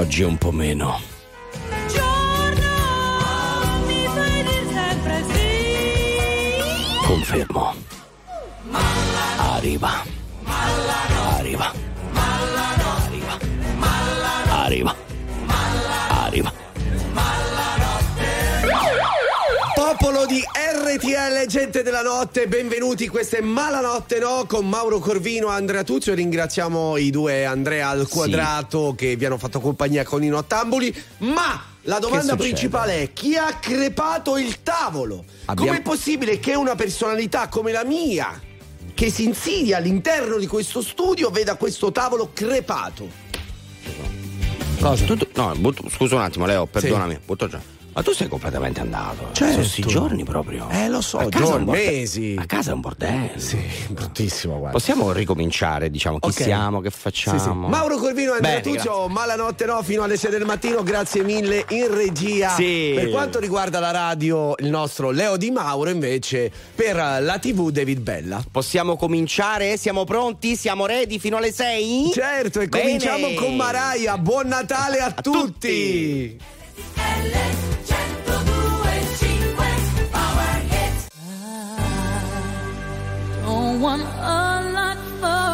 Oggi un po' meno. Confermo. Arriva. Arriva. Arriva. Arriva. Arriva. Popolo di RTL, gente della notte, benvenuti. Questa è Malanotte No con Mauro Corvino e Andrea Tuzio. Ringraziamo i due Andrea al quadrato che vi hanno fatto compagnia con i nottambuli. Ma la domanda principale è: chi ha crepato il tavolo? Abbiamo- Com'è possibile che una personalità come la mia, che si insidia all'interno di questo studio, veda questo tavolo crepato? Cosa? Tu, tu- no, butto- scusa un attimo, Leo, perdonami. Butto già. Ma tu sei completamente andato. Certo. Sono sti giorni proprio. Eh, lo so, A giorni, mesi. A casa è un bordello. Sì, bruttissimo, guarda. Possiamo ricominciare, diciamo, chi Ok. siamo, che Sì, facciamo? sì. Mauro Corvino Andrea Tuzio, malanotte no, fino alle 6 del mattino, grazie mille in regia. Sì. Per quanto riguarda la radio, il nostro Leo Di Mauro, invece, per la TV David Bella. Possiamo cominciare? Siamo pronti? Siamo ready fino alle 6? Certo, e Bene. cominciamo con Maraia. Buon Natale a, tutti. Don't want a lot for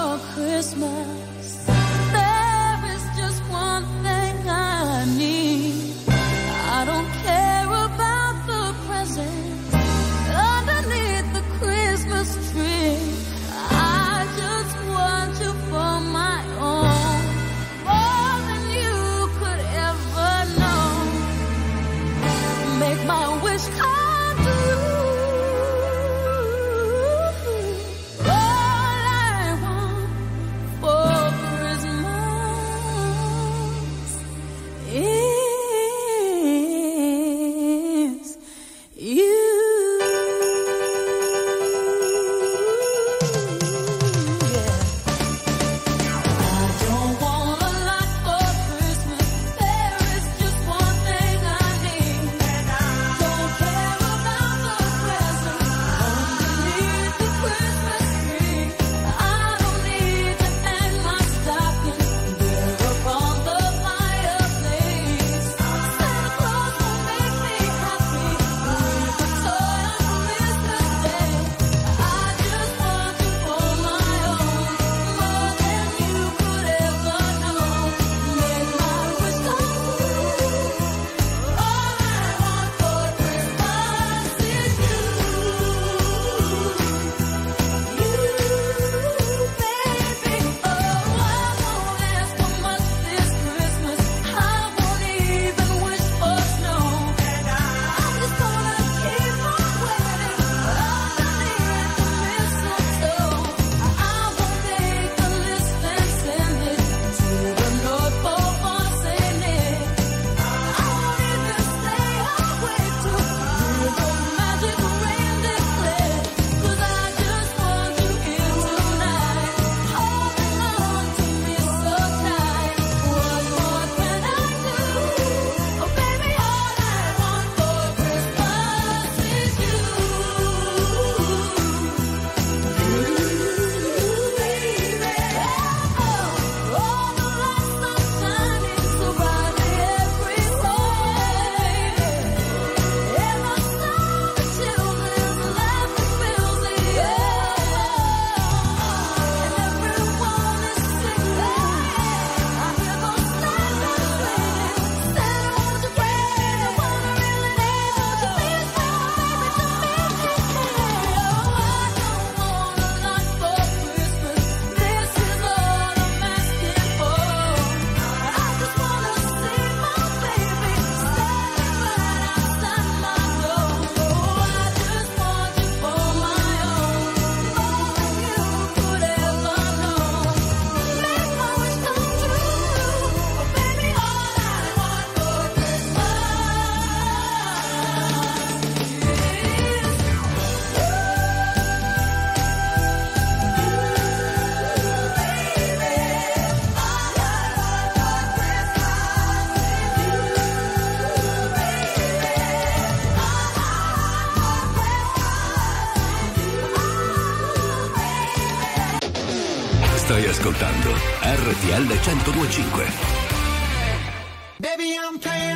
Stai ascoltando RTL 1025.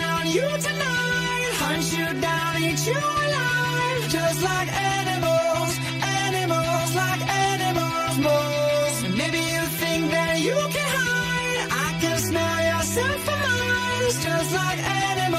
on you tonight. Hunt you down, eat you alive. Just like animals, animals, like animals, moles. Maybe you think that you can hide. I can smell yourself for miles. Just like animals,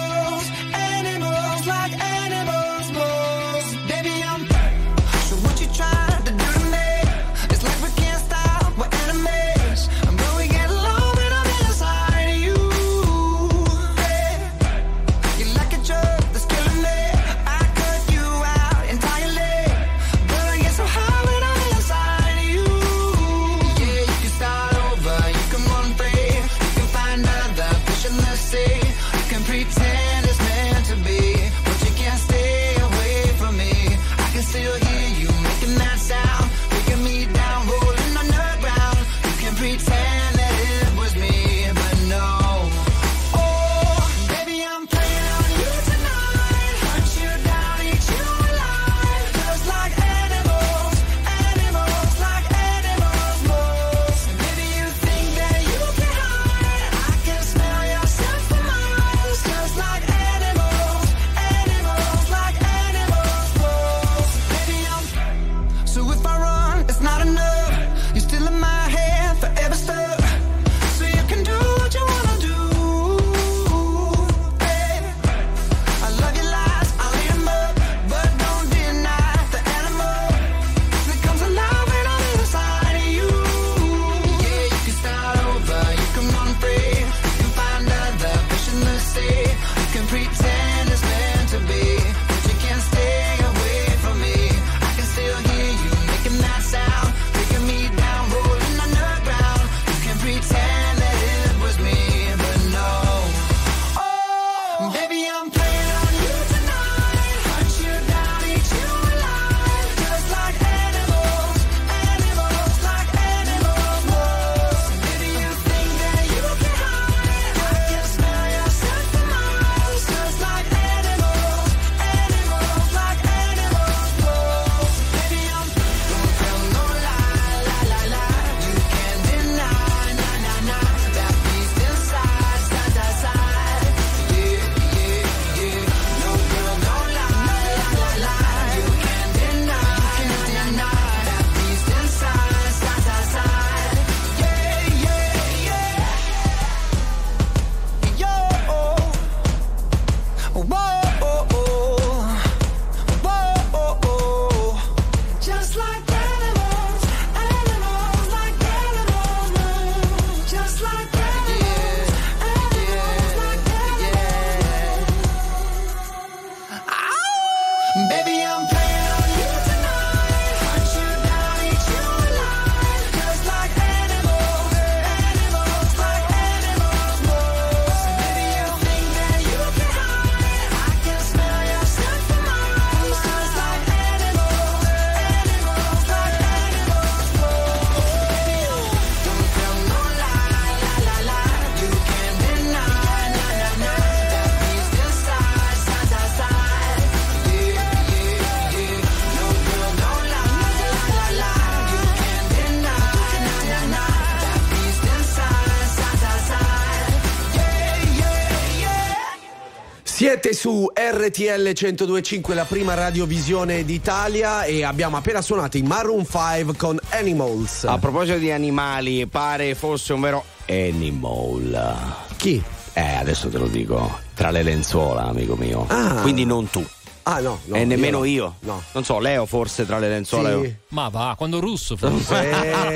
Siete su RTL 1025, la prima radiovisione d'Italia e abbiamo appena suonato i Maroon 5 con Animals. A proposito di animali, pare fosse un vero animal. Chi? Eh, adesso te lo dico. Tra le lenzuola, amico mio. Ah. Quindi non tu. Ah no, no e nemmeno no. io. No. Non so, Leo forse tra le lenzuola. Sì. Ma va, quando russo forse.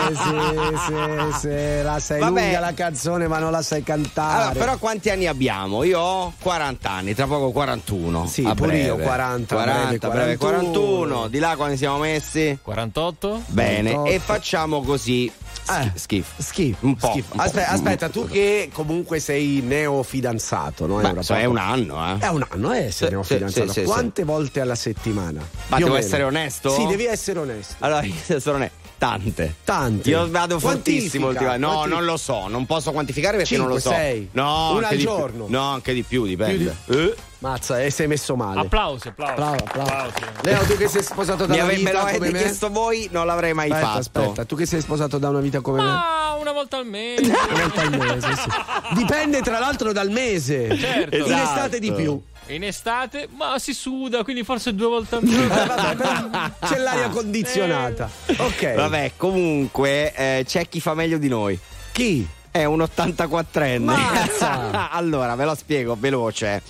Sì, sì, sì, sì, la sai Vabbè. lunga la canzone ma non la sai cantare. Allora, però quanti anni abbiamo? Io ho 40 anni, tra poco 41. Sì, a pure breve. io 40, a 40, breve breve 41. 41. Di là quando siamo messi? 48? Bene, 48. e facciamo così. Eh. Schifo. Schifo. Un po', schifo. un po'. Aspetta, aspetta, tu che comunque sei neo fidanzato, no? Beh, so, è un anno, eh. È un anno, eh, sei sì, fidanzato. sì, sì, Quante volte alla settimana? Ma Più devo essere onesto? Sì, devi essere onesto. Allora, io sono ne- tante. Tante. Io vado fortissimo ultimamente. No, quanti- non lo so, non posso quantificare perché non lo so. Cinque, sei? No, Una al di più. giorno? No, anche di più, dipende. Più Eh? Mazza, e sei messo male. Applausi, applausi. Applausi. Leo, tu che sei sposato da Mi una avete, me vita l'avete come me? chiesto voi, non l'avrei mai Aspetta, fatto. aspetta, tu che sei sposato da una vita come me? Ma una volta al mese. Una volta al mese, sì. Dipende tra l'altro dal mese. Certo. In estate di più. In estate, ma si suda, quindi forse due volte al mese. Eh, c'è l'aria condizionata. Ok. Vabbè, comunque eh, c'è chi fa meglio di noi. Chi? È un 84enne. Mazza! allora, ve lo spiego veloce.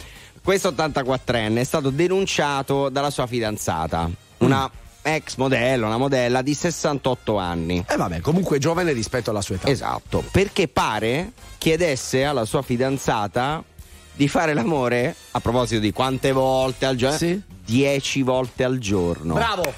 Questo 84enne è stato denunciato dalla sua fidanzata, una ex modella, una modella di 68 anni. Eh vabbè, comunque giovane rispetto alla sua età. Esatto, perché pare chiedesse alla sua fidanzata di fare l'amore, a proposito di quante volte al giorno? Sì. 10 volte al giorno. Bravo.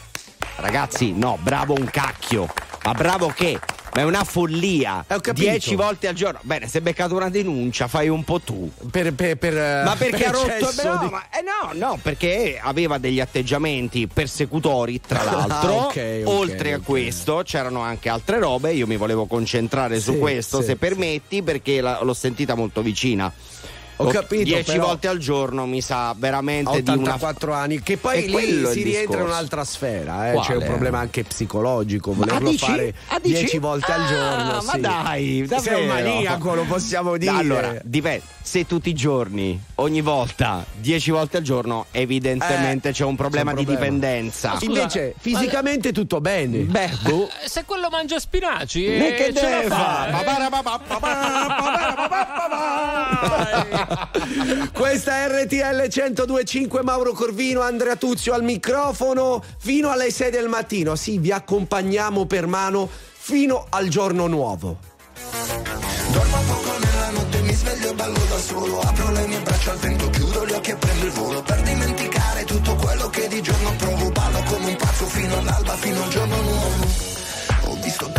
Ragazzi, no, bravo un cacchio. Ma bravo che? Ma è una follia. Eh. 10 volte al giorno. Bene, se hai beccato una denuncia, fai un po' tu. Per, per, per, Ma perché per ha rotto? eccesso No, di- ma- eh no, no, perché aveva degli atteggiamenti persecutori, tra l'altro. Ah, ok, ok, Oltre a ok. questo, c'erano anche altre robe. Io mi volevo concentrare su Sì, questo, sì, se permetti, perché la- l'ho sentita molto vicina. Ho capito, 10 però- volte al giorno mi sa veramente di una 84 anni, che poi lì quello si rientra in un'altra sfera, eh. C'è un problema anche psicologico, Ma volerlo fare Ah, dici? 10 volte al Ah, giorno. ma sì. dai, davvero? sei un maniaco, lo possiamo dire. Allora, dipende. Se tutti i giorni, ogni volta, 10 volte al giorno, evidentemente Eh, c'è un problema c'è un di problema. dipendenza. scusa, Invece, fisicamente tutto bene. Beh, boh. Eh, Se quello mangia spinaci, E eh, che deve fa. fare? Questa è RTL 1025 Mauro Corvino, Andrea Tuzio al microfono fino alle 6 del mattino. Sì, vi accompagniamo per mano fino al giorno nuovo. Dormo poco nella notte, mi sveglio e ballo da solo. Apro le mie braccia al vento, chiudo gli occhi e prendo il volo. Per dimenticare tutto quello che di giorno provo. Ballo come un pazzo fino all'alba, fino al giorno nuovo.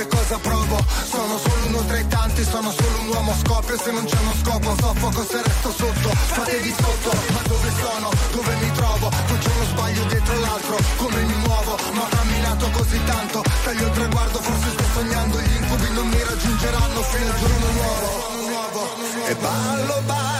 Che cosa provo Sono solo uno tra i tanti, sono solo un uomo Scoppio se non c'è uno scopo Soffoco se resto sotto Fatevi sotto, ma dove sono? Dove mi trovo? C'è uno sbaglio dietro l'altro Come mi muovo? Ma ho camminato così tanto Taglio il traguardo, forse sto sognando Gli incubi non mi raggiungeranno fino al giorno nuovo E ballo, ballo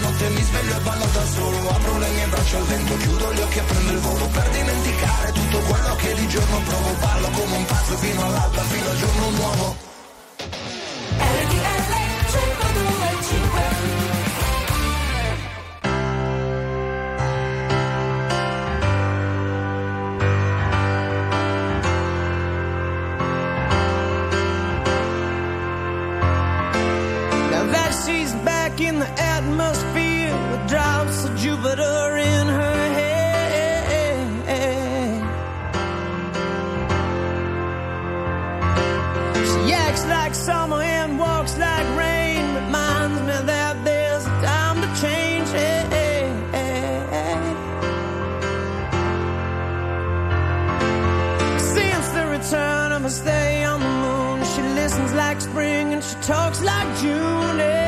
notte, mi sveglio e ballo da solo. Apro le mie braccia al vento, chiudo gli occhi e prendo il volo Per dimenticare tutto quello che di giorno provo Ballo come un pazzo fino all'alba, fino al giorno nuovo in the atmosphere with drops of Jupiter in her head. She acts like summer and walks like rain, reminds me that there's a time to change. Since the return of a stay on the moon, she listens like spring and she talks like June.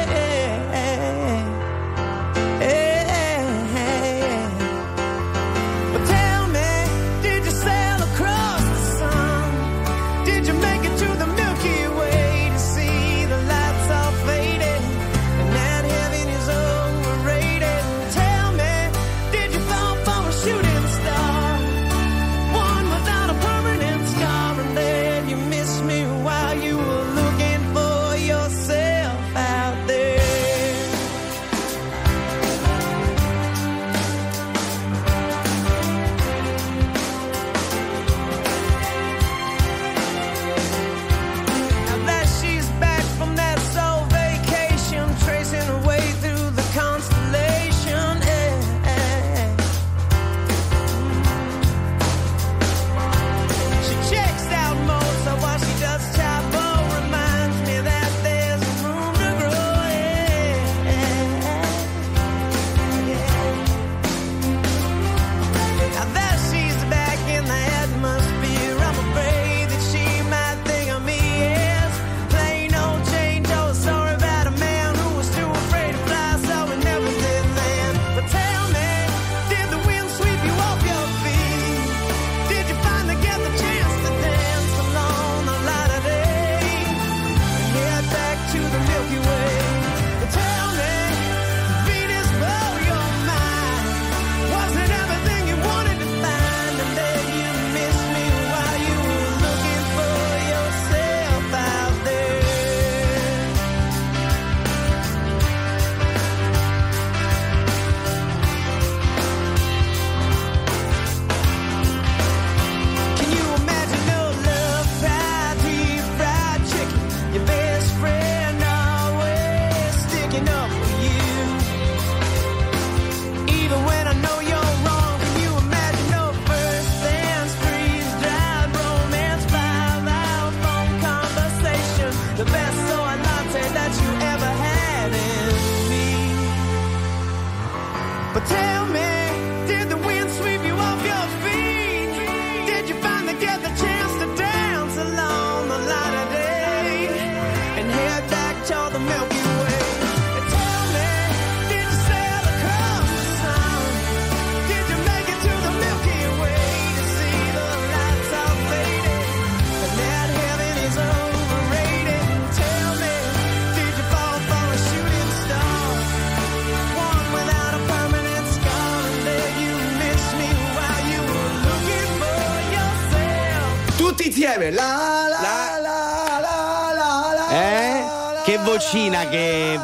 Insieme. La la la la la la la. Eh? Che vocina che.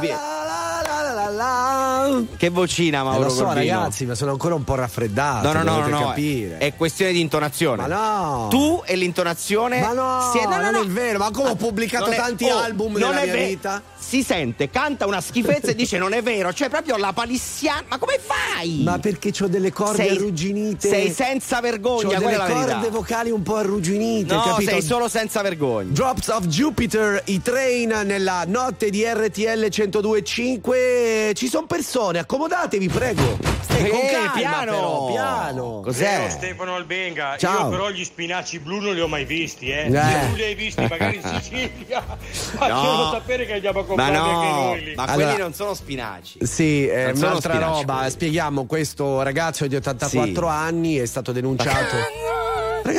Che vocina, Eh, Mauro lo so Corvino. ragazzi, ma sono ancora un po' raffreddato. No, no, no, no, capire. è questione di intonazione. Ma no. Tu e l'intonazione. Ma no, si- non è vero, ma come ho pubblicato Non è- tanti oh, album nella è mia ve- vita? Si sente, canta una schifezza e dice non è vero, cioè proprio la palissiana. Ma fai? Ma perché ho delle corde sei, arrugginite? Sei senza vergogna, quella delle la verità. corde vocali un po' arrugginite, no, capito? sei solo senza vergogna. Drops of Jupiter, i train nella notte di RTL 1025. Ci sono persone, accomodatevi, prego. Stai con Eh, calma, piano. però, piano. Ciao Cos'è? Stefano Albenga, Ciao. io però gli spinaci blu non li ho mai visti, eh. Eh. Se tu li hai visti magari in Sicilia, facciamo sapere che andiamo a Ma comprare anche no, noi lì. ma Allora- quelli non sono spinaci. Sì, sono un'altra spinaci roba. quelli. Spieghiamo, questo ragazzo di 84 Sì. anni è stato denunciato.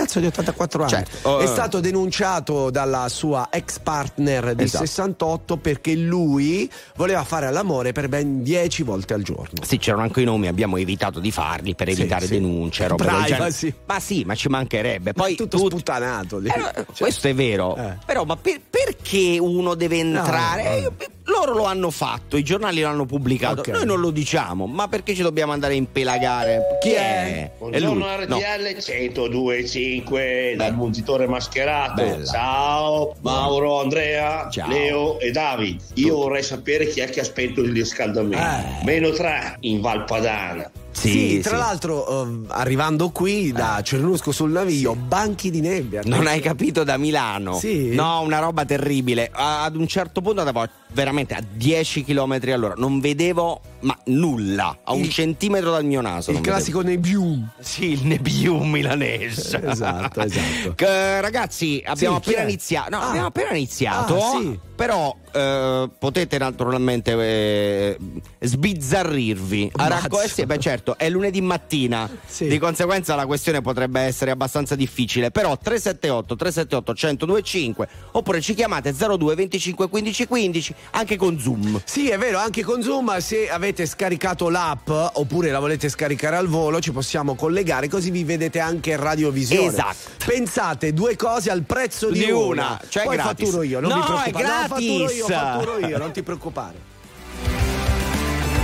Ragazzo di 84 anni Cioè, oh, è eh. stato denunciato dalla sua ex partner di Esatto. 68 perché lui voleva fare all'amore per ben 10 volte al giorno. Sì, c'erano anche i nomi, abbiamo evitato di farli per Sì, evitare sì. denunce, roba. Privacy. Ma sì, ma ci mancherebbe. Ma Poi è tutto tu- sputtanato. Eh, no, Cioè, questo è vero. Eh. Però, ma per- perché uno deve entrare? No. Eh, io- loro lo hanno fatto, i giornali l'hanno pubblicato. Ok. Noi non lo diciamo, ma perché ci dobbiamo andare a impelagare? Chi è? È lui. Buongiorno No. RTL 1025 dal Montitore Mascherato. Bella. Ciao Mauro, Andrea, Ciao. Leo e David. Io vorrei sapere chi è che ha spento il riscaldamento. Eh. Meno 3 in Valpadana. Sì, tra sì. l'altro, eh, arrivando qui da Cernusco sul Naviglio, banchi di nebbia. Non hai capito da Milano? Sì. No, una roba terribile. Ad un certo punto andavo a veramente a 10 km all'ora, non vedevo ma nulla, a un Il- centimetro dal mio naso. Il classico Nebium. vedevo. Sì, il Nebium milanese. Esatto, esatto. Che, ragazzi, abbiamo Sì, appena iniziato. No, Ah. abbiamo appena iniziato. Ah, sì. Però eh, potete naturalmente eh, sbizzarrirvi. A Mazza. raccogliere, beh, certo, è lunedì mattina. Sì. Di conseguenza la questione potrebbe essere abbastanza difficile. Però 378 378 1025 oppure ci chiamate 02 25 15 15 anche con Zoom. Sì, è vero, anche con Zoom, se avete scaricato l'app oppure la volete scaricare al volo, ci possiamo collegare così vi vedete anche in radiovisione. Esatto. Pensate due cose al prezzo di, Di una, cioè Poi gratis. fatturo io, non No, mi è preoccupare. No, fatturo io, gratis. fatturo io, non ti preoccupare.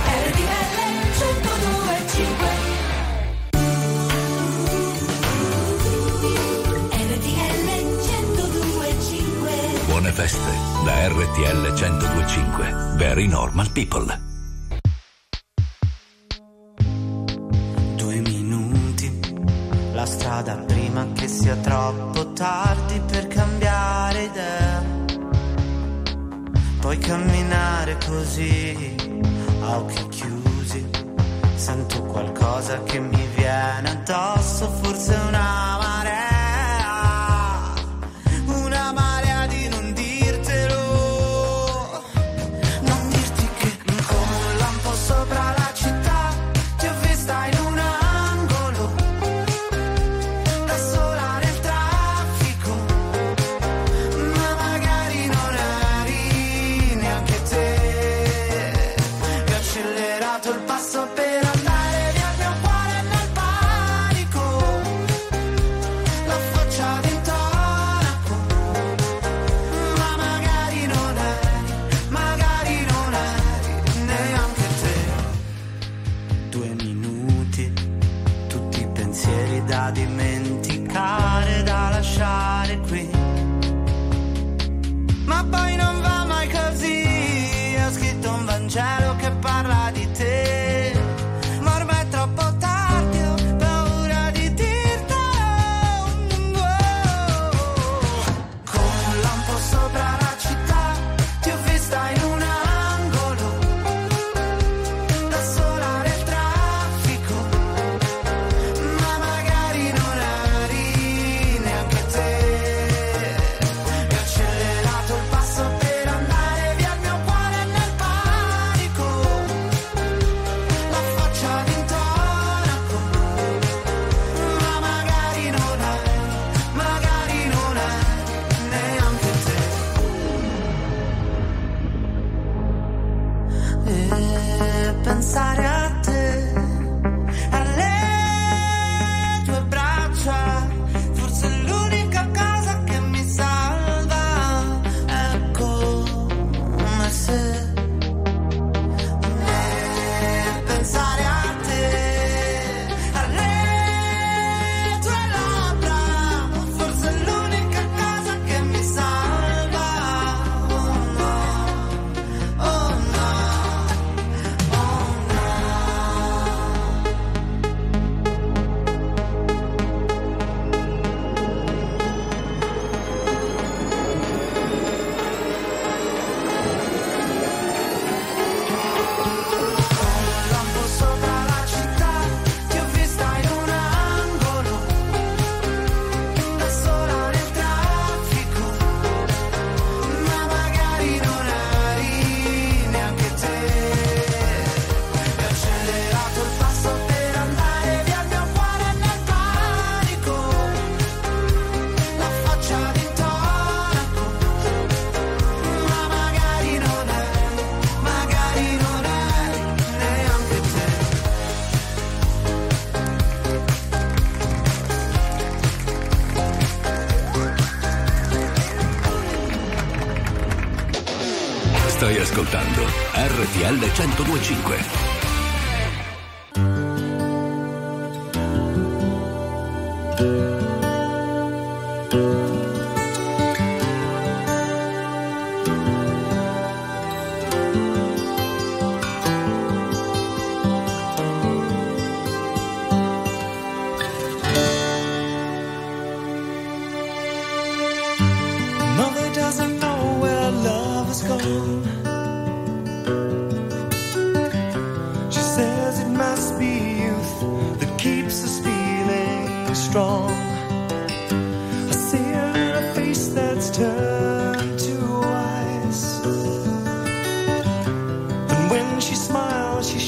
RTL 1025 RTL 1025 Buone feste da RTL 1025. Very normal people. Due minuti, la strada prima che sia troppo tardi per cambiare idea. Puoi camminare così, a occhi chiusi. Sento qualcosa che mi viene addosso, forse una marea.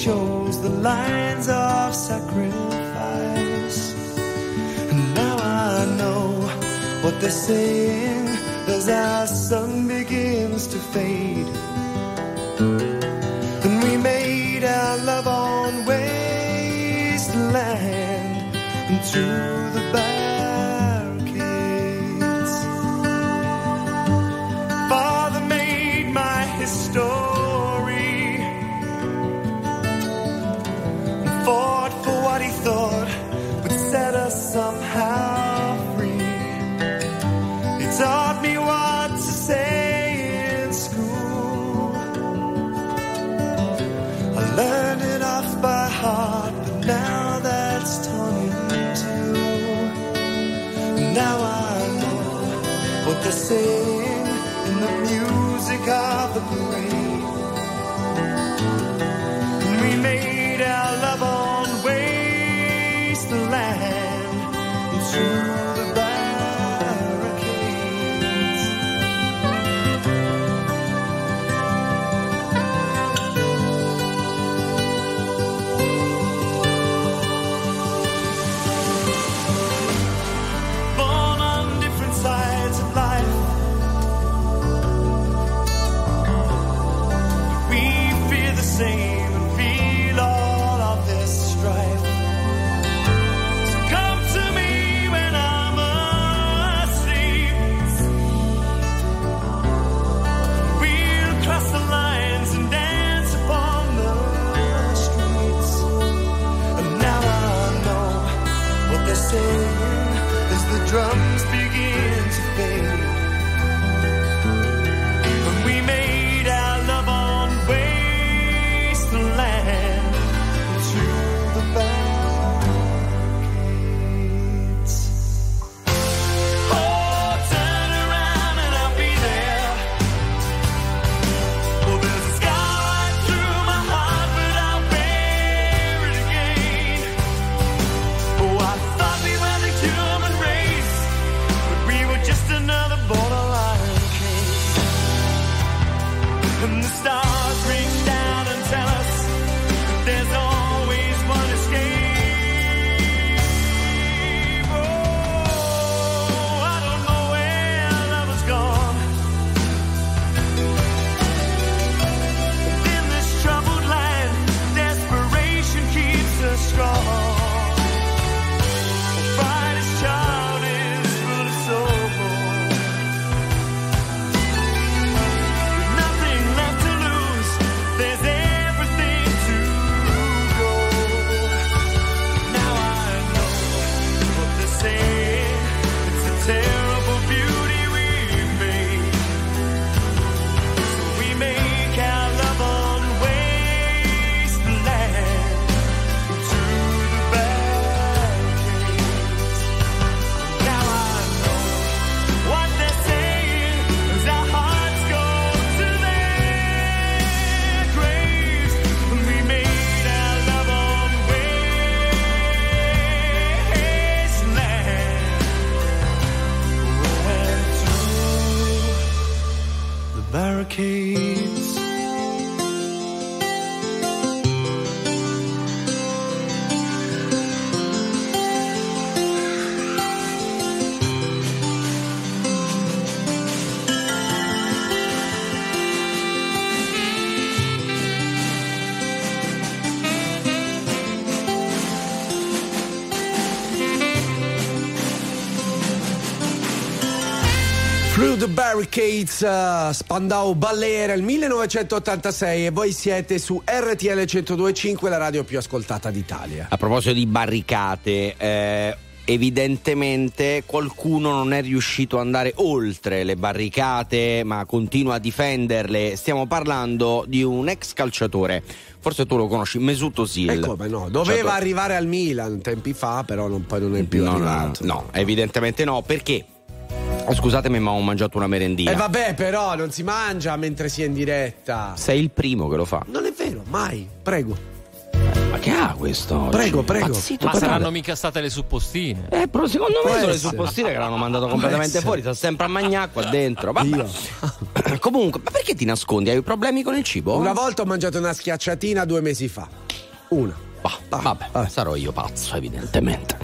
chose the lines of sacrifice. And now I know what they're saying as our sun begins to fade. say Barry Cates, uh, eh, Spandau Ballera il 1986 e voi siete su RTL 102.5, la radio più ascoltata d'Italia. A proposito di barricate, eh, evidentemente qualcuno non è riuscito ad andare oltre le barricate, ma continua a difenderle. Stiamo parlando di un ex calciatore. Forse tu lo conosci, Mesut Özil. E come no? Doveva certo. arrivare al Milan tempi fa, però non, poi non è più no, arrivato. No, no, no, evidentemente no, perché eh, scusatemi, ma ho mangiato una merendina. E eh vabbè, però non si mangia mentre si è in diretta. Sei il primo che lo fa. Non è vero, mai. Prego. Ma che ha questo? Oggi? Prego, prego. Pazzito, ma totale. saranno mica state le suppostine. Eh, però secondo me sono le suppostine che l'hanno mandato completamente fuori. Sta sempre a magnà qua dentro. Vabbè. Comunque, ma perché ti nascondi? Hai problemi con il cibo? Una volta ho mangiato una schiacciatina due mesi fa. Una. Bah, vabbè, sarò io pazzo, evidentemente.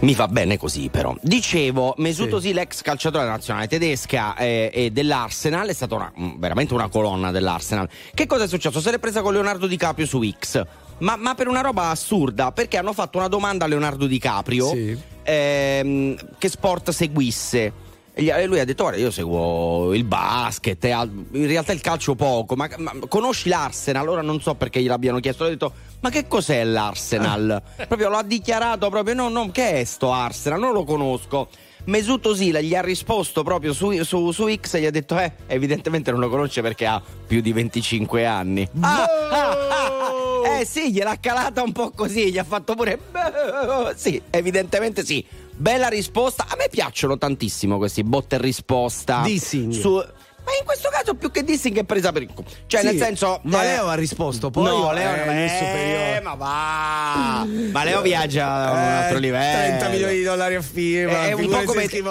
Mi fa bene così, però. Dicevo, Mesut Özil, l'ex calciatore nazionale tedesca eh, e dell'Arsenal, è stata una- mm, veramente una colonna dell'Arsenal. Che cosa è successo? Se l'è presa con Leonardo DiCaprio su X. Ma, ma per una roba assurda, perché hanno fatto una domanda a Leonardo DiCaprio Sì. ehm, che sport seguisse. E lui ha detto: Guarda, io seguo il basket, in realtà il calcio poco, ma, ma conosci l'Arsenal? Allora non so perché gliel'abbiano chiesto. Ho detto: Ma che cos'è l'Arsenal? proprio lo ha dichiarato proprio: No, no, che è sto Arsenal? Non lo conosco. Mesut Özil gli ha risposto proprio su, su- su X e gli ha detto: Eh, evidentemente non lo conosce perché ha più di 25 anni. Ah, ah, ah, ah. Eh sì, gliel'ha calata un po' così, gli ha fatto pure. Sì, evidentemente sì. Bella risposta. A me piacciono tantissimo questi botte e risposta. Dissing. Su- Ma in questo caso più che dissing è presa per il cu- Cioè, Sì, nel senso. ma eh, Leo ha risposto, poi no, eh, Leo eh, superiore. ma va. Ma Leo viaggia a un Eh, altro livello. 30 milioni di dollari a firma. È un po' come te-.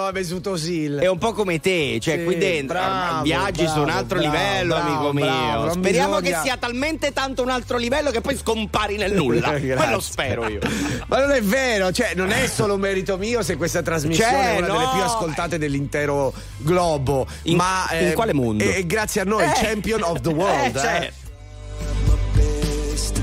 È un po' come te, cioè Sì, qui dentro bravo, viaggi su un bravo, altro bravo, livello, bravo, amico bravo, mio. non Speriamo bisogna- che sia talmente tanto un altro livello che poi scompari nel nulla. Quello spero io. Ma non è vero, cioè non è solo merito mio se questa trasmissione Cioè, è una delle no. più ascoltate dell'intero globo. In- ma in quale mondo? E grazie a noi, Eh. champion of the world. Eh, eh. certo. best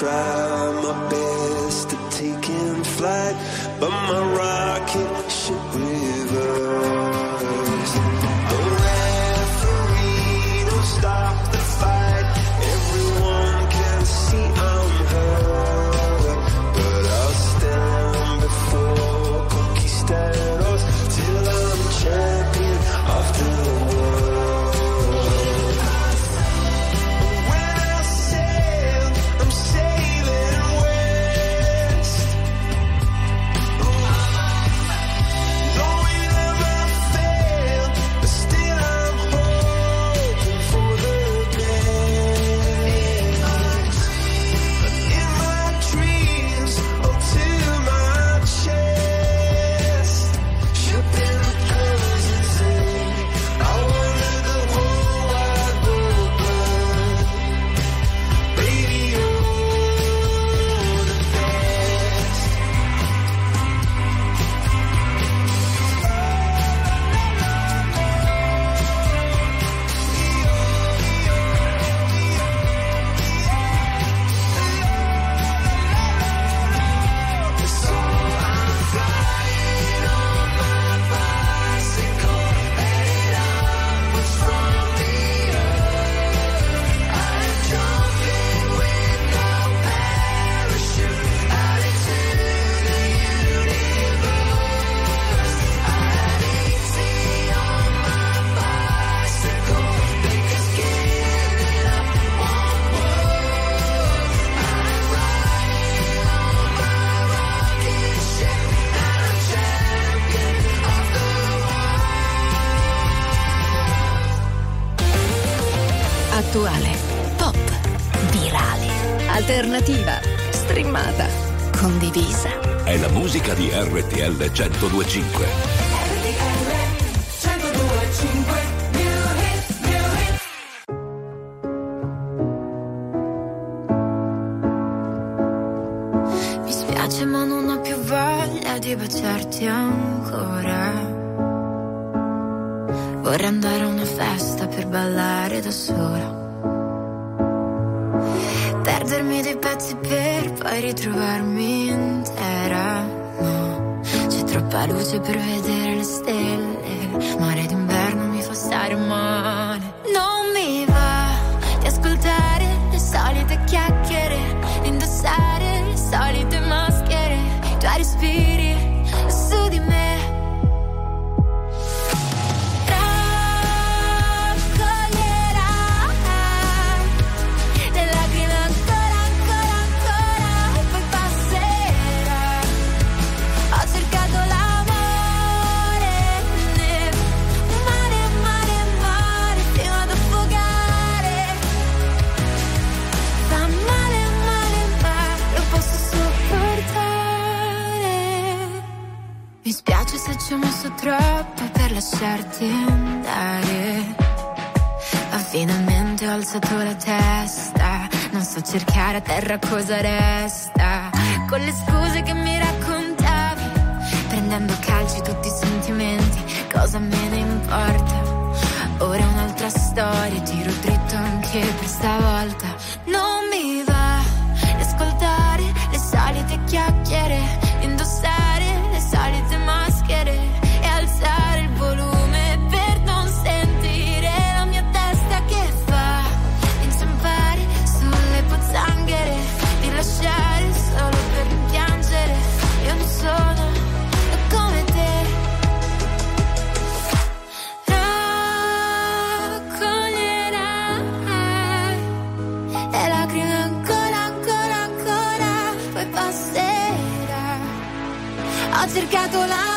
try 1025. Mi fa stare troppo per lasciarti andare. Ma finalmente ho alzato la testa. Non so cercare a terra cosa resta. Con le scuse che mi raccontavi. Prendendo a calci tutti i sentimenti. Cosa me ne importa? Ora è un'altra storia. Tiro dritto anche per stavolta. Ho cercato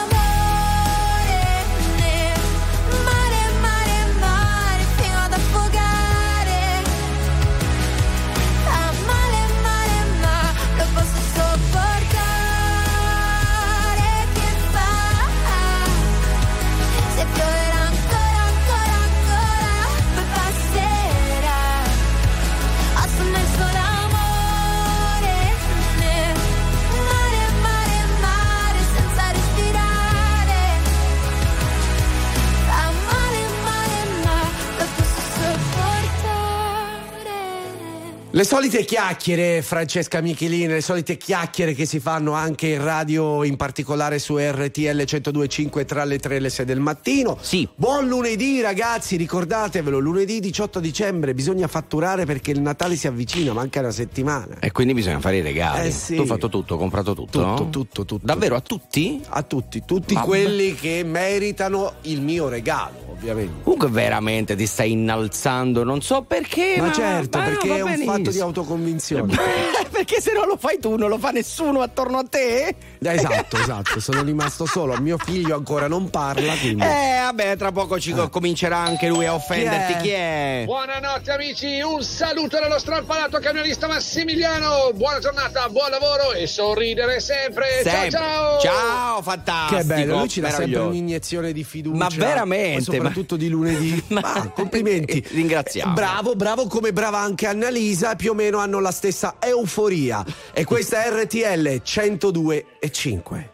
Le solite chiacchiere, Francesca Michelini, le solite chiacchiere che si fanno anche in radio, in particolare su RTL 1025 tra le 3 e le 6 del mattino. Sì. Buon lunedì ragazzi, ricordatevelo, lunedì 18 dicembre bisogna fatturare perché il Natale si avvicina, manca una settimana. E quindi bisogna fare i regali. Eh sì. Tu hai fatto tutto, ho comprato tutto? Tutto, tutto, tutto. Davvero a tutti? A tutti, tutti Vabbè. quelli che meritano il mio regalo, ovviamente. Comunque veramente ti stai innalzando, non so perché. Ma Ma, certo, ma no, perché va è un fatto di autoconvinzione. perché se non lo fai tu non lo fa nessuno attorno a te? Esatto, esatto, sono rimasto solo, mio figlio ancora non parla, quindi... Eh, vabbè, tra poco ci comincerà anche lui a offenderti. Chi è? Chi è? Buonanotte amici, un saluto dallo strampalato camionista Massimiliano. Buona giornata, buon lavoro e sorridere sempre. Sempre. Ciao ciao. Ciao, fantastico. Che bello, lui ci dà sempre un'iniezione di fiducia. Ma veramente, Soprattutto di lunedì. Ma- Ah, complimenti. Eh, ringraziamo. Bravo, bravo, come brava anche Annalisa, più o meno hanno la stessa euforia. E questa è RTL 102 e 5.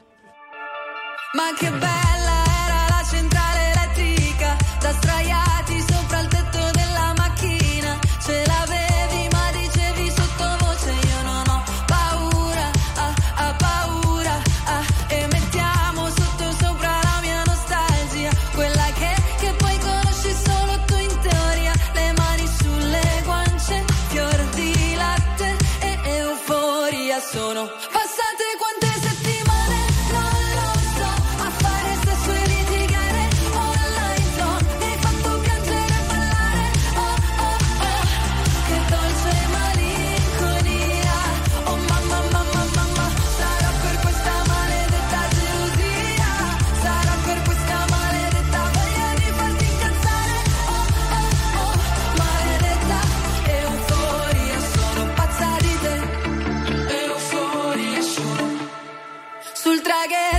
Ma che bella again.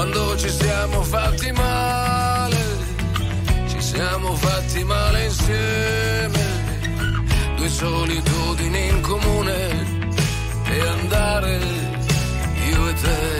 quando ci siamo fatti male, ci siamo fatti male insieme, due solitudini in comune e andare io e te.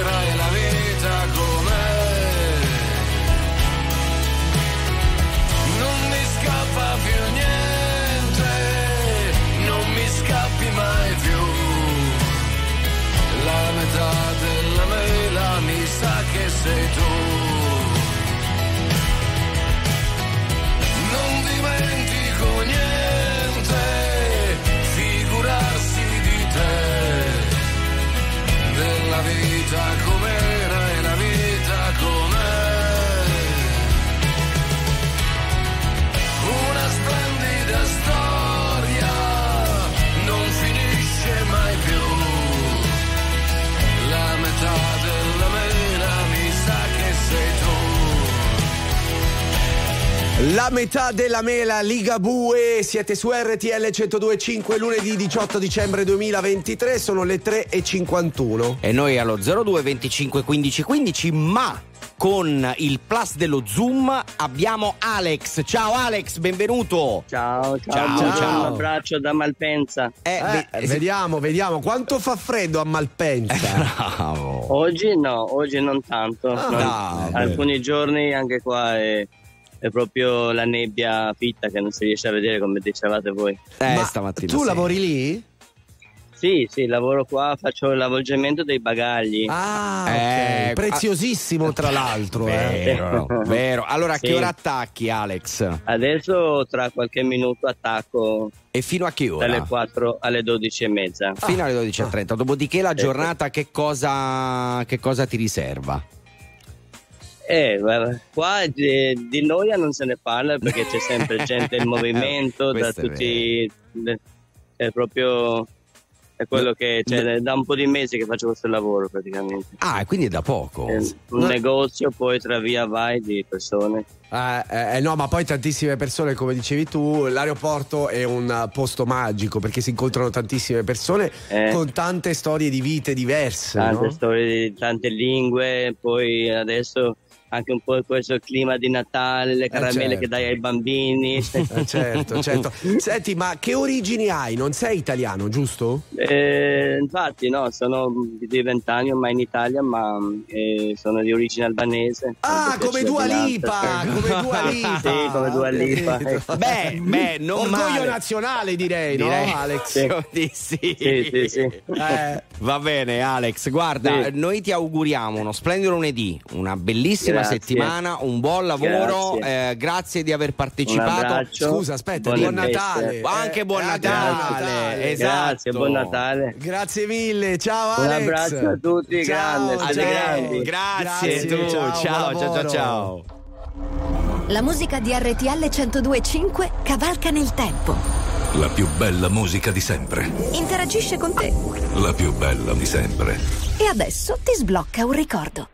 vita La metà della mela Ligabue, siete su RTL 1025 lunedì 18 dicembre 2023, sono le 3.51. E noi allo 02 25 15 15, ma con il plus dello Zoom abbiamo Alex. Ciao Alex, benvenuto. Ciao, ciao, Ciao, ciao. un abbraccio da Malpensa. Eh, vediamo, vediamo quanto fa freddo a Malpensa. Bravo. Oggi no, oggi non tanto. Ah, no. no, Alcuni giorni anche qua è, è proprio la nebbia fitta che non si riesce a vedere come dicevate voi. Eh, Ma stamattina tu sì. lavori lì? Sì, sì, lavoro qua, faccio l'avvolgimento dei bagagli. Ah, Eh, ok. preziosissimo tra l'altro. eh. Vero, vero. Allora, a che Sì. ora attacchi, Alex? Adesso tra qualche minuto attacco E fino a che ora? dalle 4 alle 12 e mezza. Fino alle 12.30. Dopodiché la giornata che cosa, che cosa ti riserva? Eh, guarda, qua di, noia non se ne parla perché c'è sempre gente in movimento, da tutti. È proprio. È quello che cioè, da un po' di mesi che faccio questo lavoro praticamente. Ah, quindi è da poco. È un negozio, poi tra via vai di persone. Eh, eh, eh, no, ma poi tantissime persone, come dicevi tu, l'aeroporto è un posto magico perché si incontrano tantissime persone Eh. con tante storie di vite diverse. Tante no? storie di tante lingue, poi adesso anche un po' questo clima di Natale, le caramelle certo. che dai ai bambini. Eh, certo, certo. Senti, ma che origini hai? Non sei italiano, giusto? Eh, infatti, no, sono di vent'anni ormai in Italia, ma eh, sono di origine albanese. Ah, come Dua. Lipa, come Dua Lipa. sì, come Dua Lipa. Capito. Beh, beh, non Orgoglio male. nazionale direi, Direi no Alex? sì. di sì. Sì, sì, sì. Eh, Va bene Alex, guarda, Sì. noi ti auguriamo uno splendido lunedì, una bellissima Grazie. settimana, un buon lavoro, Grazie. eh, grazie di aver Un partecipato. Scusa, aspetta, buon feste. Natale. Anche buon Eh, Natale, Natale. esatto. Grazie, buon Natale. Grazie mille, ciao Un Alex. abbraccio a tutti, grande, Ah, siete ciao. Grazie, Grazie, tu, ciao, ciao, buon ciao, ciao, ciao. La musica di RTL 1025 cavalca nel tempo. La più bella musica di sempre. Interagisce con te. La più bella di sempre. E adesso ti sblocca un ricordo.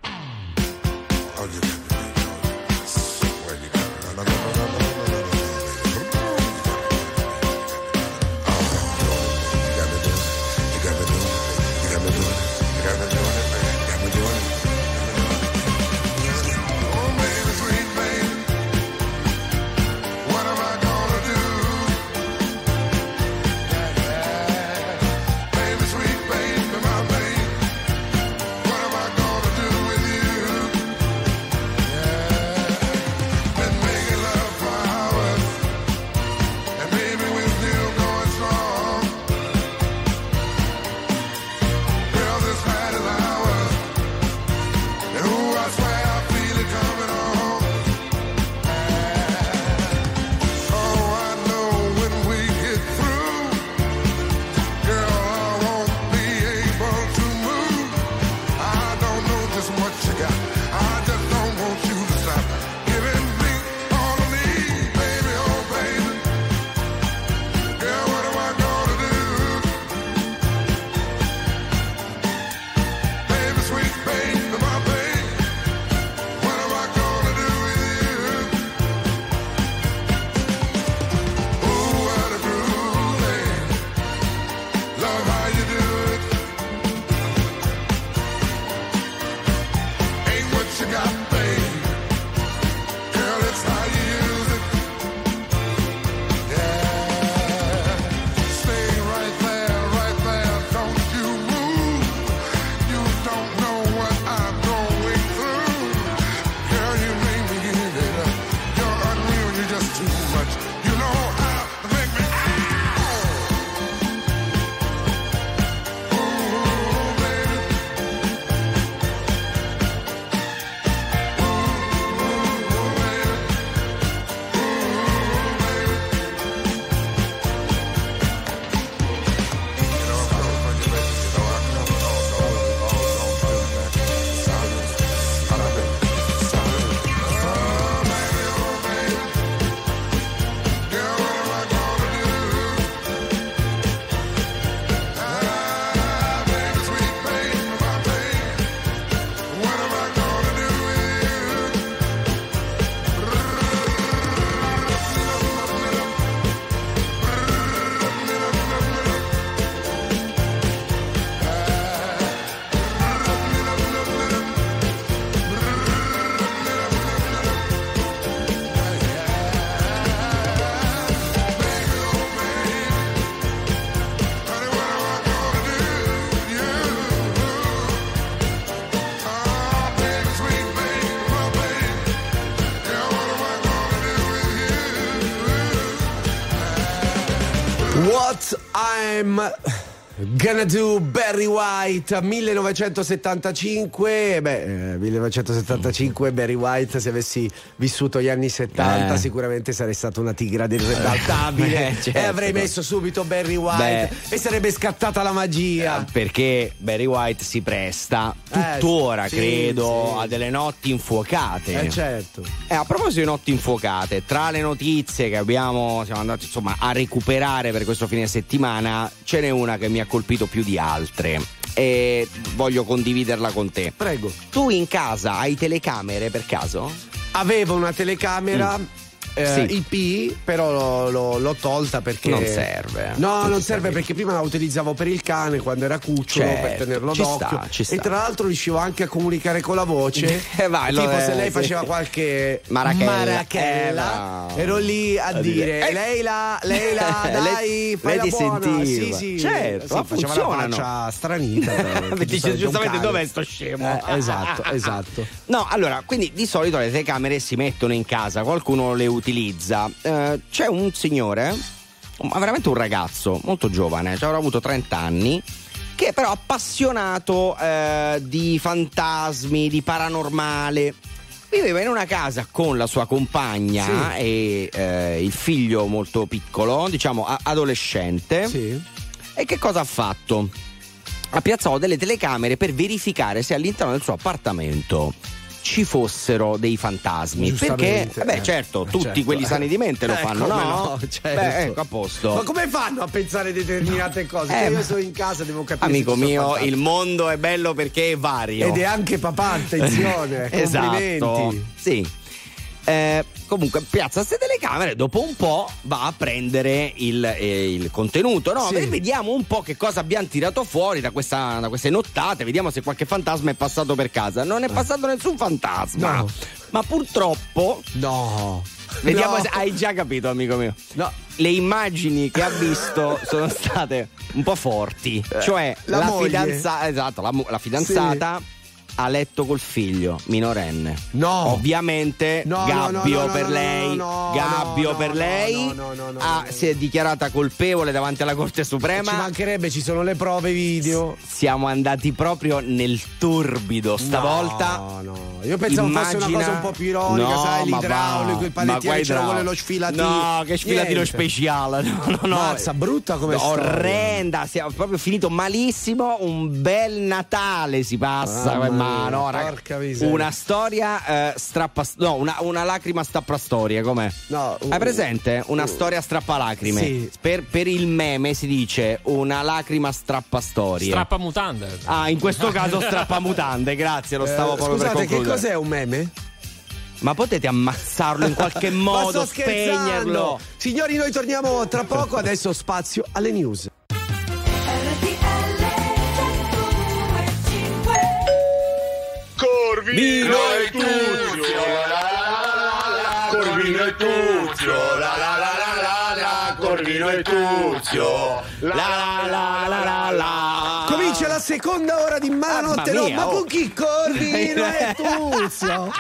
I'm Gonna do Barry White 1975 beh eh, 1975 Barry White se avessi vissuto gli anni 70 Eh. sicuramente sarei stata una tigra irribaltabile Eh, certo. e avrei messo subito Barry White e sarebbe scattata la magia Perché Barry White si presta Eh, tuttora, sì, credo, sì. a delle notti infuocate. eh certo Eh, a proposito di notti infuocate, tra le notizie che abbiamo, siamo andati insomma a recuperare per questo fine settimana, ce n'è una che mi ha colpito più di altre e voglio condividerla con te. prego Tu in casa hai telecamere per caso? avevo una telecamera eh, Sì. IP, però l'ho, tolta perché. Non serve. No, Non non serve serve. perché prima la utilizzavo per il cane quando era cucciolo Certo, per tenerlo ci d'occhio. sta, ci E sta. tra l'altro riuscivo anche a comunicare con la voce. Eh, vai, tipo allora, se eh, lei sì. faceva qualche Marachella. marachella, Eh, ero lì a, A dire, dire, eh. Leila, Leila, Lei- dai, fai lei ti buona. sentiva. Sì, sì, Certo, sì, faceva funzionano. la faccia stranita. Dice, giustamente dov'è sto scemo? Eh, esatto, esatto. No, allora, quindi di solito le telecamere si mettono in casa, qualcuno le utilizza. Eh, c'è un signore, ma veramente un ragazzo, molto giovane, cioè avrà avuto 30 anni, che è però appassionato eh, di fantasmi, di paranormale. Viveva in una casa con la sua compagna e eh, il figlio molto piccolo, diciamo a- adolescente. E che cosa ha fatto? Ha piazzato delle telecamere per verificare se all'interno del suo appartamento ci fossero dei fantasmi. Perché, eh beh, eh. certo, Eh, tutti certo. quelli sani di mente lo Eh, fanno, no? no, certo. Beh, ecco, a posto. Ma come fanno a pensare determinate cose? Eh, Che ma- io sono in casa, devo capire. Amico mio, fantasmi. il mondo è bello perché è vario. Ed è anche papà, attenzione. esatto. Complimenti. Sì. Eh, comunque piazza queste telecamere dopo un po' va a prendere il, eh, il contenuto no? Sì. Vediamo un po' che cosa abbiamo tirato fuori da, questa- da queste nottate vediamo se qualche fantasma è passato per casa non è passato nessun fantasma No. ma purtroppo no vediamo No. se hai già capito amico mio No. le immagini che ha visto sono state un po' forti cioè Eh, la la, moglie. fidanza- esatto, la, la fidanzata a letto col figlio minorenne No. ovviamente No, Gabbio no, no, per lei Gabbio per lei ha- si è dichiarata colpevole davanti alla Corte Ci Suprema mancherebbe, ci sono le prove video. siamo andati proprio nel torbido stavolta No, no. Io pensavo fosse una Immagina- cosa un po' più ironica, sai, l'idraulico, il panettiere, c'era idraulico. quello sfilatino. No, che sfilatino speciale. No, no, no. Mazza, brutta come storia. Orrenda, siamo proprio finito malissimo. Un bel Natale si passa. Mamma ma mia, no, raga, porca miseria. una storia eh, strappa. No, una, una lacrima strappa storie. Com'è? No, uh, Hai presente? Una uh, storia strappa lacrime. sì. Per, per il meme si dice una lacrima strappa storie. Strappa mutande. Ah, in questo caso strappa mutande, grazie, lo stavo Eh, proprio per Scusate, che cos'è un meme? Ma potete ammazzarlo in qualche Ma modo, spegnerlo? Signori, noi torniamo tra poco, adesso spazio alle news. Corvino e Tuzio, la la la la la, Corvino e Tuzio, la la la la la la, Corvino e Tuzio, la la la la la la seconda ora di Malanotte, Mamma no? mia, Ma oh. con chi? Corvino e Tuzio.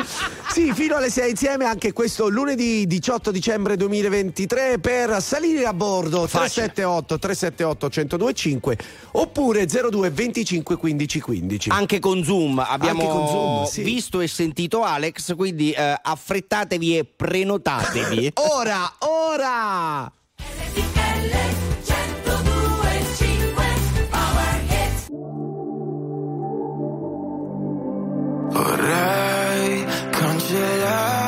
Sì, fino alle 6 insieme anche questo lunedì 18 dicembre 2023 per salire a bordo Facile. 378 378 1025 oppure 02 25 15 15. Anche con Zoom abbiamo Anche con Zoom, sì. visto e sentito Alex, quindi eh, affrettatevi e prenotatevi. Ora, ora! Vorrei cancellare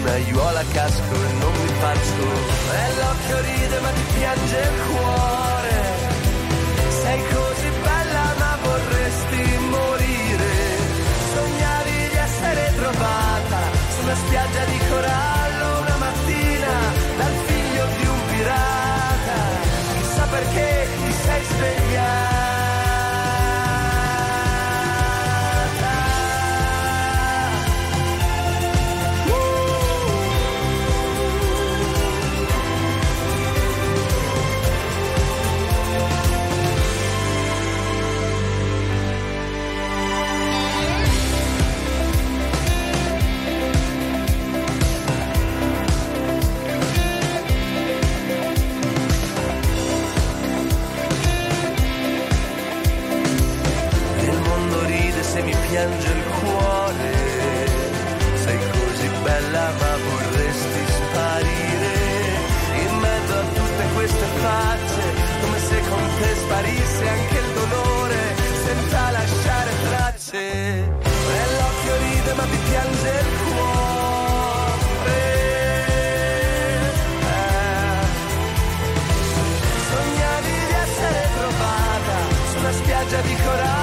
un'aiuola casco e non mi faccio. E l'occhio ride ma ti piange il cuore. Sei così bella ma vorresti morire. Sognavi di essere trovata su spiaggia di coraggio. Bella ma vorresti sparire. In mezzo a tutte queste facce, come se con te sparisse anche il dolore, senza lasciare tracce. E l'occhio ride ma ti piange il cuore. Eh. Sognavi di essere trovata su una spiaggia di corallo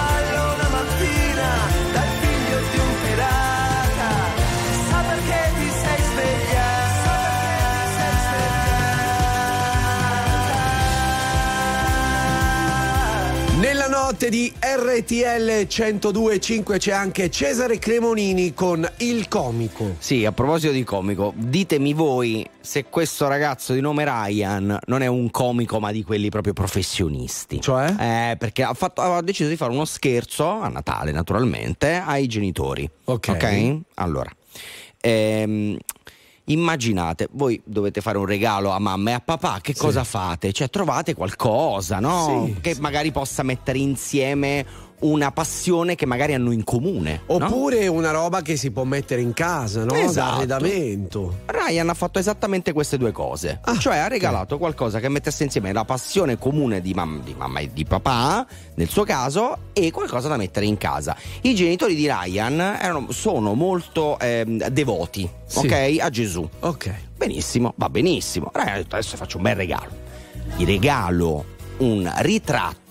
notte di RTL 1025 c'è anche Cesare Cremonini con Il Comico. Sì, a proposito di comico, ditemi voi se questo ragazzo di nome Ryan non è un comico ma di quelli proprio professionisti. Cioè? Eh, perché ha, fatto- ha deciso di fare uno scherzo a Natale, naturalmente, ai genitori. Ok. Allora, ehm, immaginate, voi dovete fare un regalo a mamma e a papà, che cosa fate? Cioè trovate qualcosa, no? Sì, che magari possa mettere insieme una passione che magari hanno in comune. no? Oppure una roba che si può mettere in casa, no? Esatto. D'arredamento. Ryan ha fatto esattamente queste due cose, Ah, cioè ha regalato qualcosa che mettesse insieme la passione comune di, mam- di mamma e di papà, nel suo caso, e qualcosa da mettere in casa. I genitori di Ryan erano- sono molto ehm, devoti, Sì. ok, a Gesù. Ok. Benissimo, va benissimo. Ryan ha detto adesso faccio un bel regalo. Gli regalo un ritratto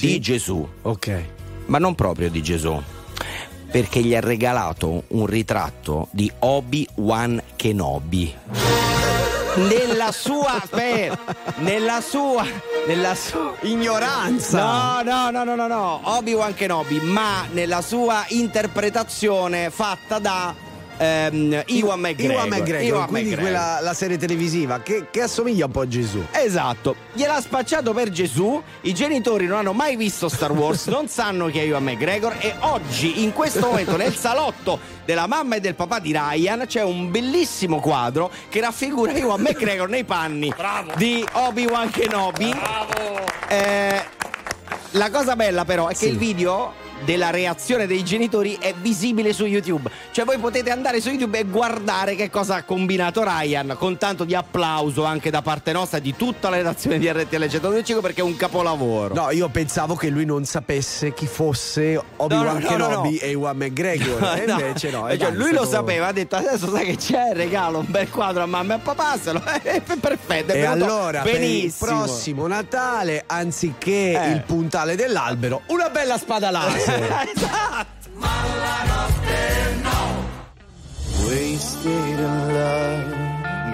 di Gesù. Ok. Ma non proprio di Gesù. Perché gli ha regalato un ritratto di Obi-Wan Kenobi. Nella sua aspetta, nella sua nella sua ignoranza. No, no, no, no, no, no, Obi-Wan Kenobi, ma nella sua interpretazione fatta da ehm, Iwan McGregor. Iwan McGregor, Ewan quindi McGregor. quella la serie televisiva che, che assomiglia un po' a Gesù. Esatto, gliel'ha spacciato per Gesù. I genitori non hanno mai visto Star Wars, non sanno chi è Iwan McGregor. E oggi, in questo momento, nel salotto della mamma e del papà di Ryan, c'è un bellissimo quadro che raffigura Iwan McGregor nei panni di Obi-Wan Kenobi. Eh, la cosa bella, però, è che il video della reazione dei genitori è visibile su YouTube. Cioè voi potete andare su YouTube e guardare che cosa ha combinato Ryan con tanto di applauso anche da parte nostra e di tutta la redazione di RTL 125 perché è un capolavoro. No, io pensavo che lui non sapesse chi fosse Obi-Wan No, no, no, Kenobi no. e Iwan McGregor. e invece no. cioè, lui lo sapeva, ha detto adesso sai che c'è, regalo un bel quadro a mamma e a papà, se lo è perfetto. è E allora, per il benissimo. prossimo Natale, anziché Eh. il puntale dell'albero, una bella spada laser. Wasted in love,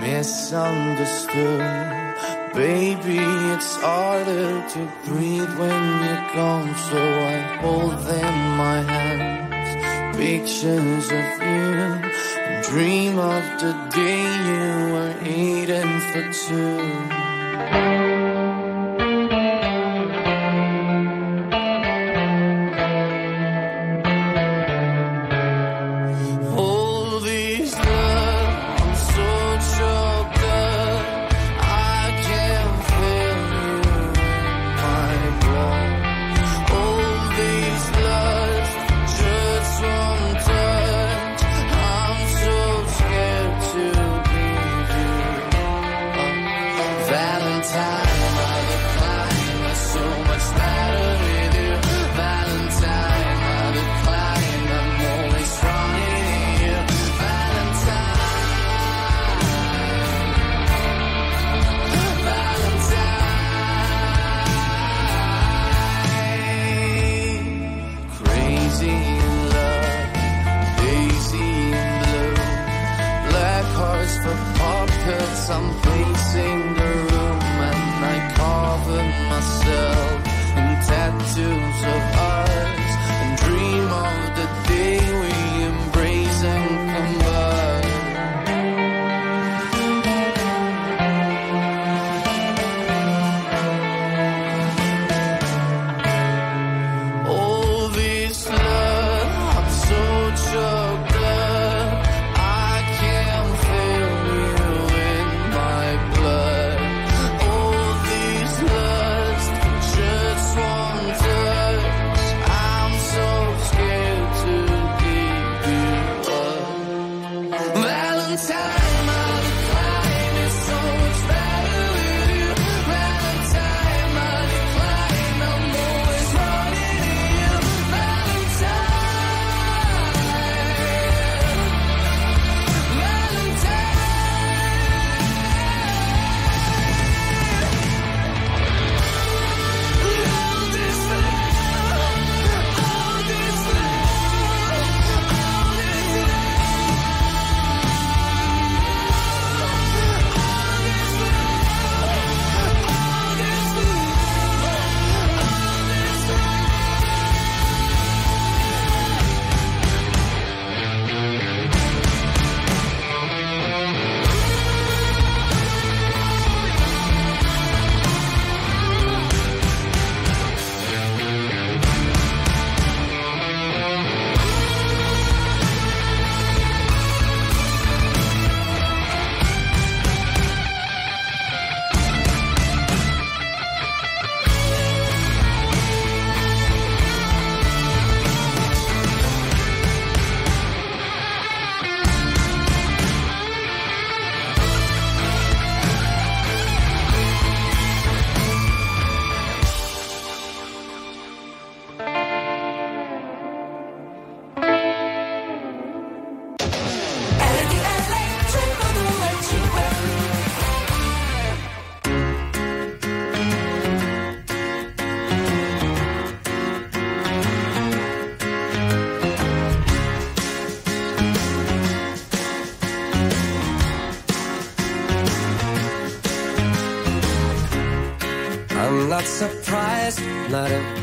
misunderstood. Baby, it's harder to breathe when you're gone, so I hold them in my hands. Pictures of you, dream of the day you were eating for two.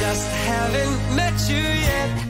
Just haven't met you yet.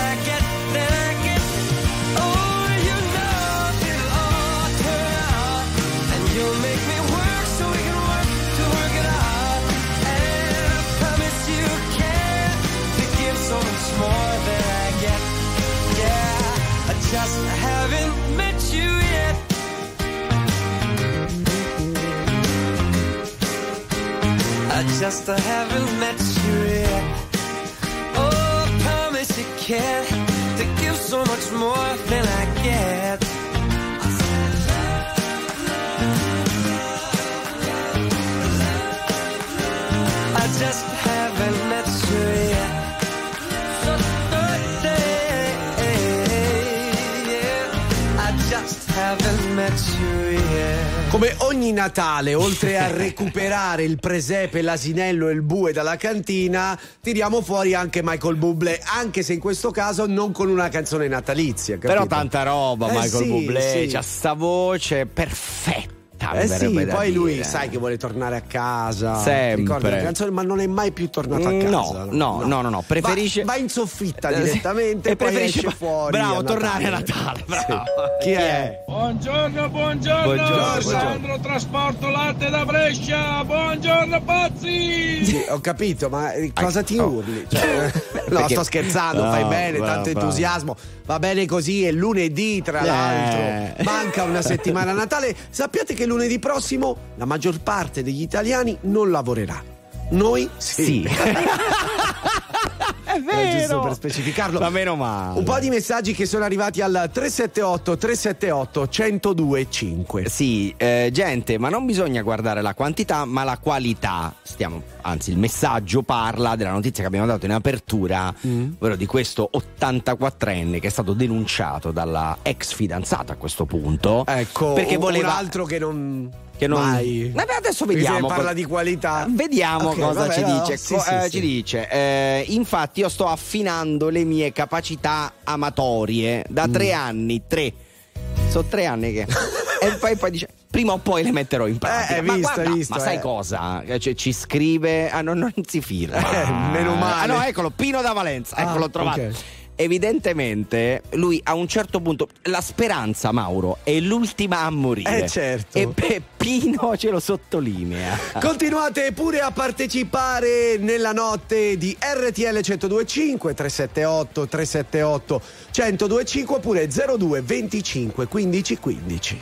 I just haven't met you yet. Oh, I promise you can to give so much more than I get. Come ogni Natale, oltre a recuperare il presepe, l'asinello e il bue dalla cantina, tiriamo fuori anche Michael Bublé, anche se in questo caso non con una canzone natalizia. Però capito? tanta roba, Eh Michael sì, Bublé, sì. c'ha sta voce perfetta. Eh mi sì, poi lui dire. sai che vuole tornare a casa. Sempre. Canzone, ma non è mai più tornato a Mm, casa. no, no, no, no, no, preferisce- Va, va in soffitta Eh, sì. direttamente E poi preferisce esce fuori. bravo, tornare a Natale, bravo. Chi è? Buongiorno, buongiorno, Buongiorno, Alessandro Trasporto Latte da Brescia, buongiorno Pazzi! Sì, ho capito, ma eh, cosa ti urli? Cioè, no, Perché- sto scherzando, No, fai bene, bravo, tanto bravo. entusiasmo. Va bene così, è lunedì, tra Eh. l'altro. Manca una settimana a Natale. Sappiate che lunedì prossimo la maggior parte degli italiani non lavorerà. Noi sì. Sì. È vero. giusto per specificarlo. Ma meno male. Un po' di messaggi che sono arrivati al 378 378 1025. Sì, eh, gente, ma non bisogna guardare la quantità, ma la qualità. Stiamo, anzi, il messaggio parla della notizia che abbiamo dato in apertura, Mm. ovvero di questo 84enne che è stato denunciato dalla ex fidanzata a questo punto. Ecco, perché voleva un altro che non. Che non Mai. Vabbè, adesso vediamo. se parla di qualità. Vediamo Ok, cosa vabbè, ci no, dice. sì, Co- sì, eh, sì. Ci dice, eh, infatti, io sto affinando le mie capacità amatorie da Mm. tre anni. Tre. Sono tre anni che. e poi, poi dice. Prima o poi le metterò in pratica. Eh, ma visto, guarda, visto, ma sai eh. cosa? Eh, cioè, ci scrive. Ah, no, non si firma. Eh, meno male. Ah, no, eccolo, Pino da Valenza. Ah, Eccolo trovato. ok. Evidentemente lui a un certo punto la speranza Mauro è l'ultima a morire Eh, certo. e Peppino ce lo sottolinea Continuate pure a partecipare nella notte di RTL 1025 378 378 1025 oppure 02 25 15 15.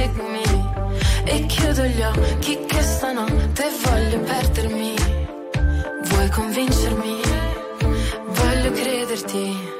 Inseguimi. E chiudo gli occhi che stanotte voglio perdermi. Vuoi convincermi? Voglio crederti.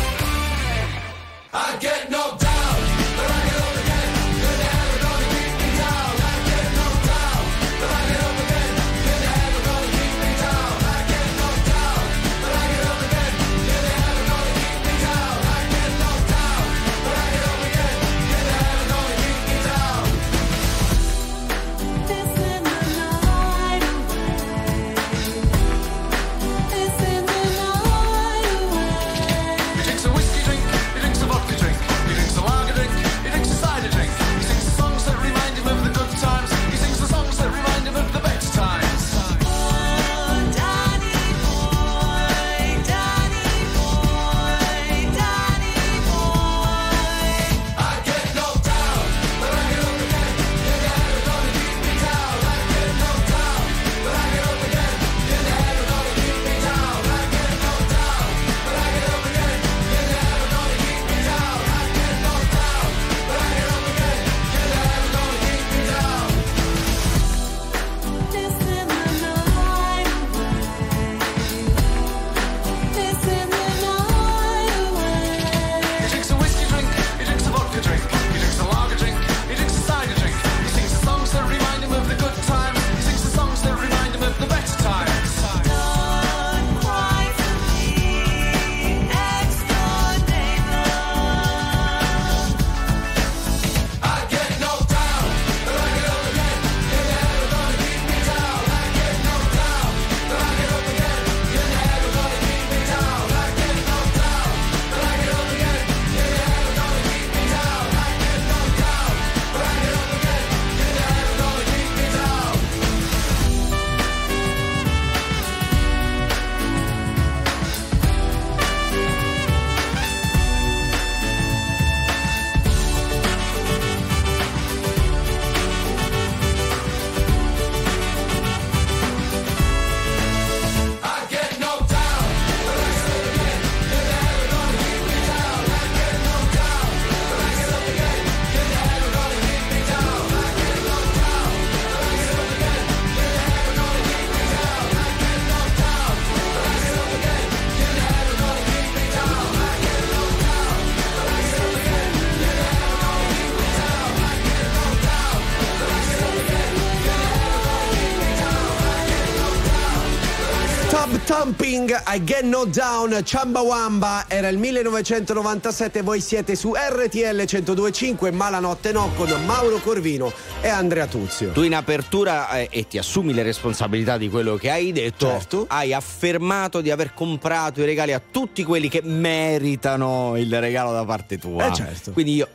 Thumping, I Get No Down, Wamba era il 1997, voi siete su RTL 1025, Malanotte No con Mauro Corvino e Andrea Tuzio. Tu in apertura eh, e ti assumi le responsabilità di quello che hai detto, Certo. hai affermato di aver comprato i regali a tutti quelli che meritano il regalo da parte tua. Eh, certo. Quindi io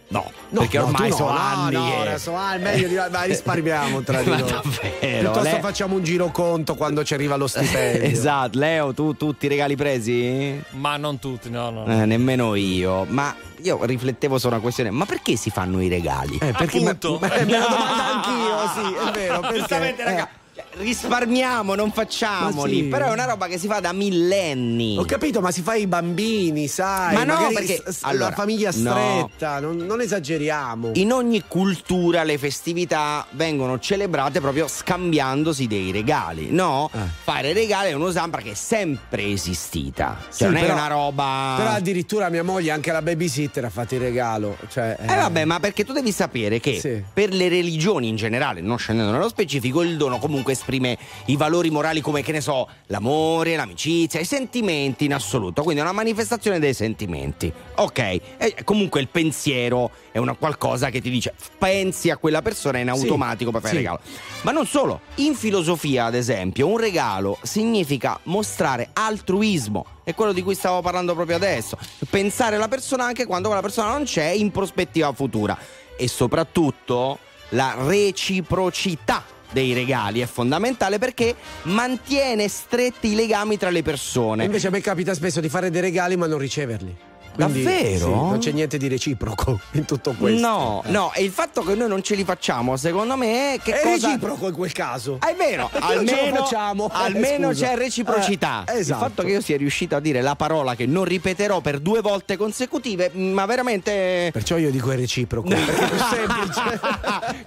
no, perché no, ormai sono no, anni no, che- ora so- ah, è meglio di ma risparmiamo tra di Ma noi. davvero, Piuttosto lei- facciamo un giro conto quando ci arriva lo stipendio. Esatto, Leo, tu tutti i regali presi? Ma non tutti, no, no. Eh, nemmeno io, ma io riflettevo su una questione, ma perché si fanno i regali? Eh, perché Appunto. ma- ma- me la domanda anch'io, sì, è vero. Perché? Giustamente, Eh. raga, risparmiamo, non facciamoli. Sì. Però è una roba che si fa da millenni. Ho capito, ma si fa i bambini, sai? Ma no, perché- s- allora, la famiglia no. stretta, non, non esageriamo. In ogni cultura le festività vengono celebrate proprio scambiandosi dei regali, no? Eh. Fare regali è un'usanza che è sempre esistita. Cioè, Sì, non è però- una roba. Però addirittura mia moglie, anche la babysitter, ha fatto il regalo. Cioè, Eh vabbè, ma perché tu devi sapere che Sì. per le religioni in generale, non scendendo nello specifico, il dono comunque sta esprime i valori morali come, che ne so, l'amore, l'amicizia, i sentimenti in assoluto. Quindi è una manifestazione dei sentimenti. Ok, e comunque il pensiero è una qualcosa che ti dice pensi a quella persona in Sì, automatico per fare sì. il regalo. Ma non solo, in filosofia, ad esempio, un regalo significa mostrare altruismo. È quello di cui stavo parlando proprio adesso. Pensare alla persona anche quando quella persona non c'è in prospettiva futura. E soprattutto la reciprocità dei regali è fondamentale perché mantiene stretti i legami tra le persone. Invece a me capita spesso di fare dei regali ma non riceverli. Quindi, Davvero? sì, non c'è niente di reciproco in tutto questo. No, Eh. no, e il fatto che noi non ce li facciamo, secondo me, che È cosa... reciproco in quel caso. È vero, Non ce almeno, facciamo. Almeno scusa. c'è reciprocità. Eh, esatto. Il fatto che io sia riuscito a dire la parola che non ripeterò per due volte consecutive, ma veramente. Perciò io dico è reciproco. perché è più semplice.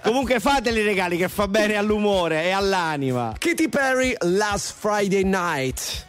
Comunque fateli i regali che fa bene all'umore e all'anima. Katy Perry, Last Friday Night.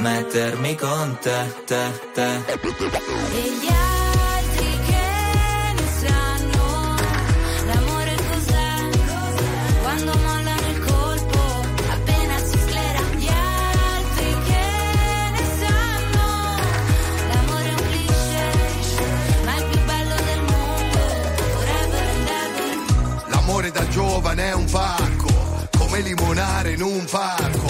mettermi con te, te, te. E gli altri che ne sanno l'amore cos'è? Quando mollano il colpo, appena si sclera. Gli altri che ne sanno l'amore è un cliché, ma è il più bello del mondo. Forever and ever. L'amore da giovane è un pacco, come limonare in un parco.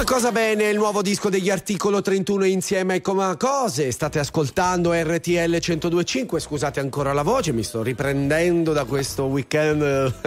Una cosa bene, il nuovo disco degli articolo 31 insieme ai Coma Cose. State ascoltando RTL 1025. Scusate ancora la voce, mi sto riprendendo da questo weekend.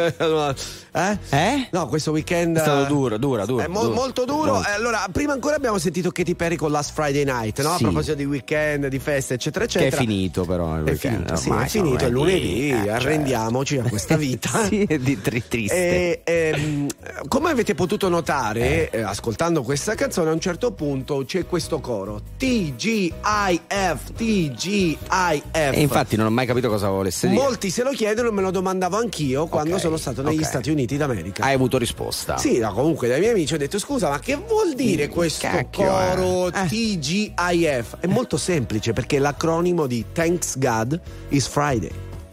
eh? Eh? No, questo weekend. È stato eh, duro, duro, duro. È mo- duro. molto duro. Eh, allora, prima ancora abbiamo sentito Katy Perry con Last Friday Night, no? Sì. A proposito di weekend, di feste, eccetera, Che è eccetera. finito però il È weekend. finito, sì, è finito, è lunedì, eh, cioè. arrendiamoci a questa vita. sì, è di tri- triste. E, ehm, come avete potuto notare, eh, ascoltando questa canzone, a un certo punto c'è questo coro TGIF, TGIF. E infatti non ho mai capito cosa volesse dire. Molti se lo chiedono e me lo domandavo anch'io quando Ok, sono stato negli ok. Stati Uniti d'America. Hai avuto risposta? Sì, no, comunque dai miei amici ho detto scusa, ma che vuol dire questo cacchio, coro eh. TGIF? È molto semplice perché è l'acronimo di Thanks God is Friday.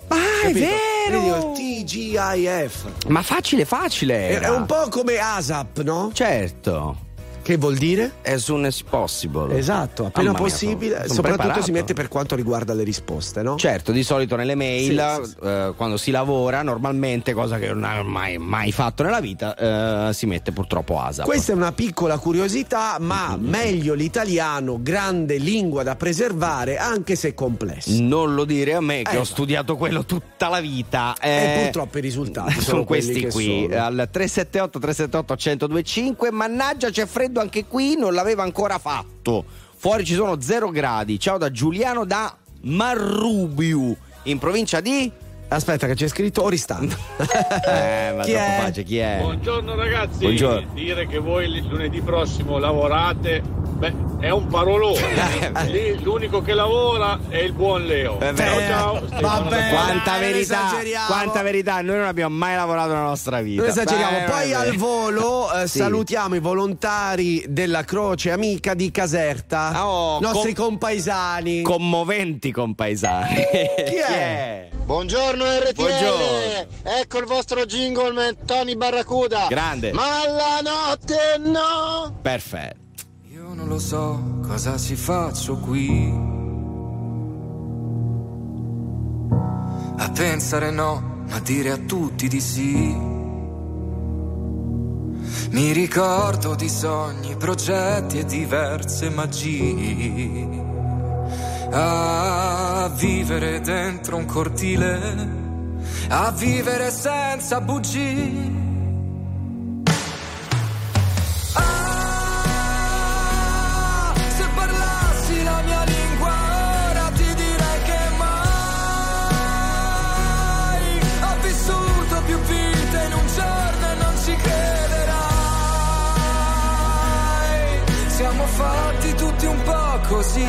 Ah, è vero! Dico, TGIF. Ma facile, facile. Era. è un po' come ASAP, no? Certo. Che vuol dire? As soon as possible. Esatto, appena mia, possibile, sono- sono soprattutto preparato. si mette per quanto riguarda le risposte, no? Certo, di solito nelle mail, Sì, sì, eh, quando si lavora, normalmente, cosa che non ha mai, mai fatto nella vita, eh, si mette purtroppo ASAP. Questa è una piccola curiosità, ma meglio l'italiano, grande lingua da preservare, anche se complessa. Non lo dire a me che Eh, ho studiato quello tutta la vita. E eh, purtroppo i risultati sono, sono questi qui sono. al 378 378 1025 mannaggia c'è freddo anche qui non l'aveva ancora fatto. Fuori ci sono 0 gradi. Ciao da Giuliano da Marrubiu in provincia di Aspetta che c'è scritto Oristano. eh ma Chi troppo è? facile chi è Buongiorno ragazzi, Buongiorno. dire che voi lunedì prossimo lavorate, beh, è un parolone. Lì l'unico che lavora è il buon Leo. Vero. Ciao ciao. Padova. quanta dai, verità quanta verità noi non abbiamo mai lavorato nella nostra vita Non esageriamo. Beh, Poi beh, al beh. volo eh, Sì. salutiamo i volontari della Croce Amica di Caserta, Oh, nostri com- compaesani. commoventi compaesani Chi è? Buongiorno RTL, Buongiorno. ecco il vostro jingle man, Tony Barracuda. Grande. Ma la notte no. perfetto non lo so cosa si faccio qui. A pensare no, ma dire a tutti di sì. Mi ricordo di sogni, progetti e diverse magie. A vivere dentro un cortile, a vivere senza bugie. Ah, se parlassi la mia lingua ora ti direi che mai ho vissuto più vite in un giorno e non ci crederai. Siamo fatti tutti un po' così,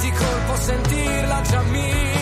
e colpo sentirla già mia.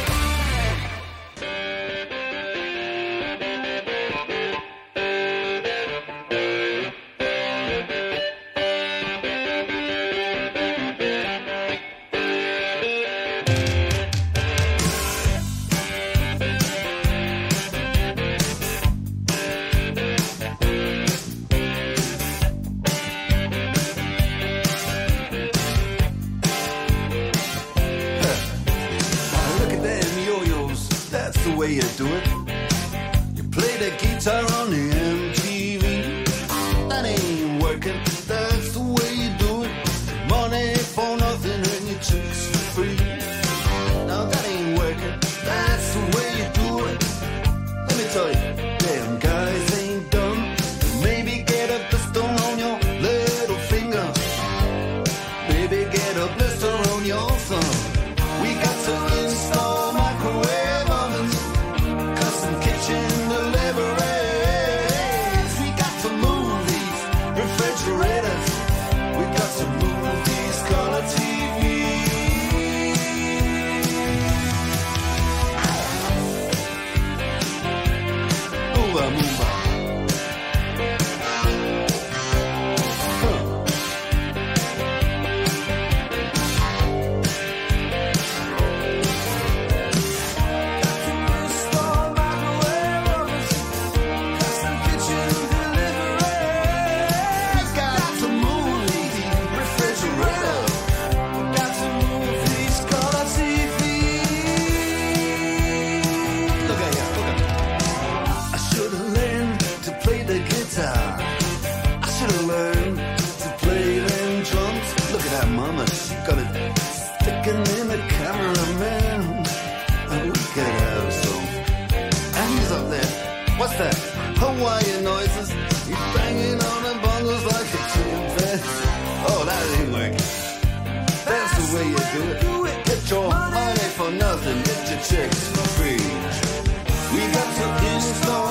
Get your money for nothing. Get your chicks for free. We got to install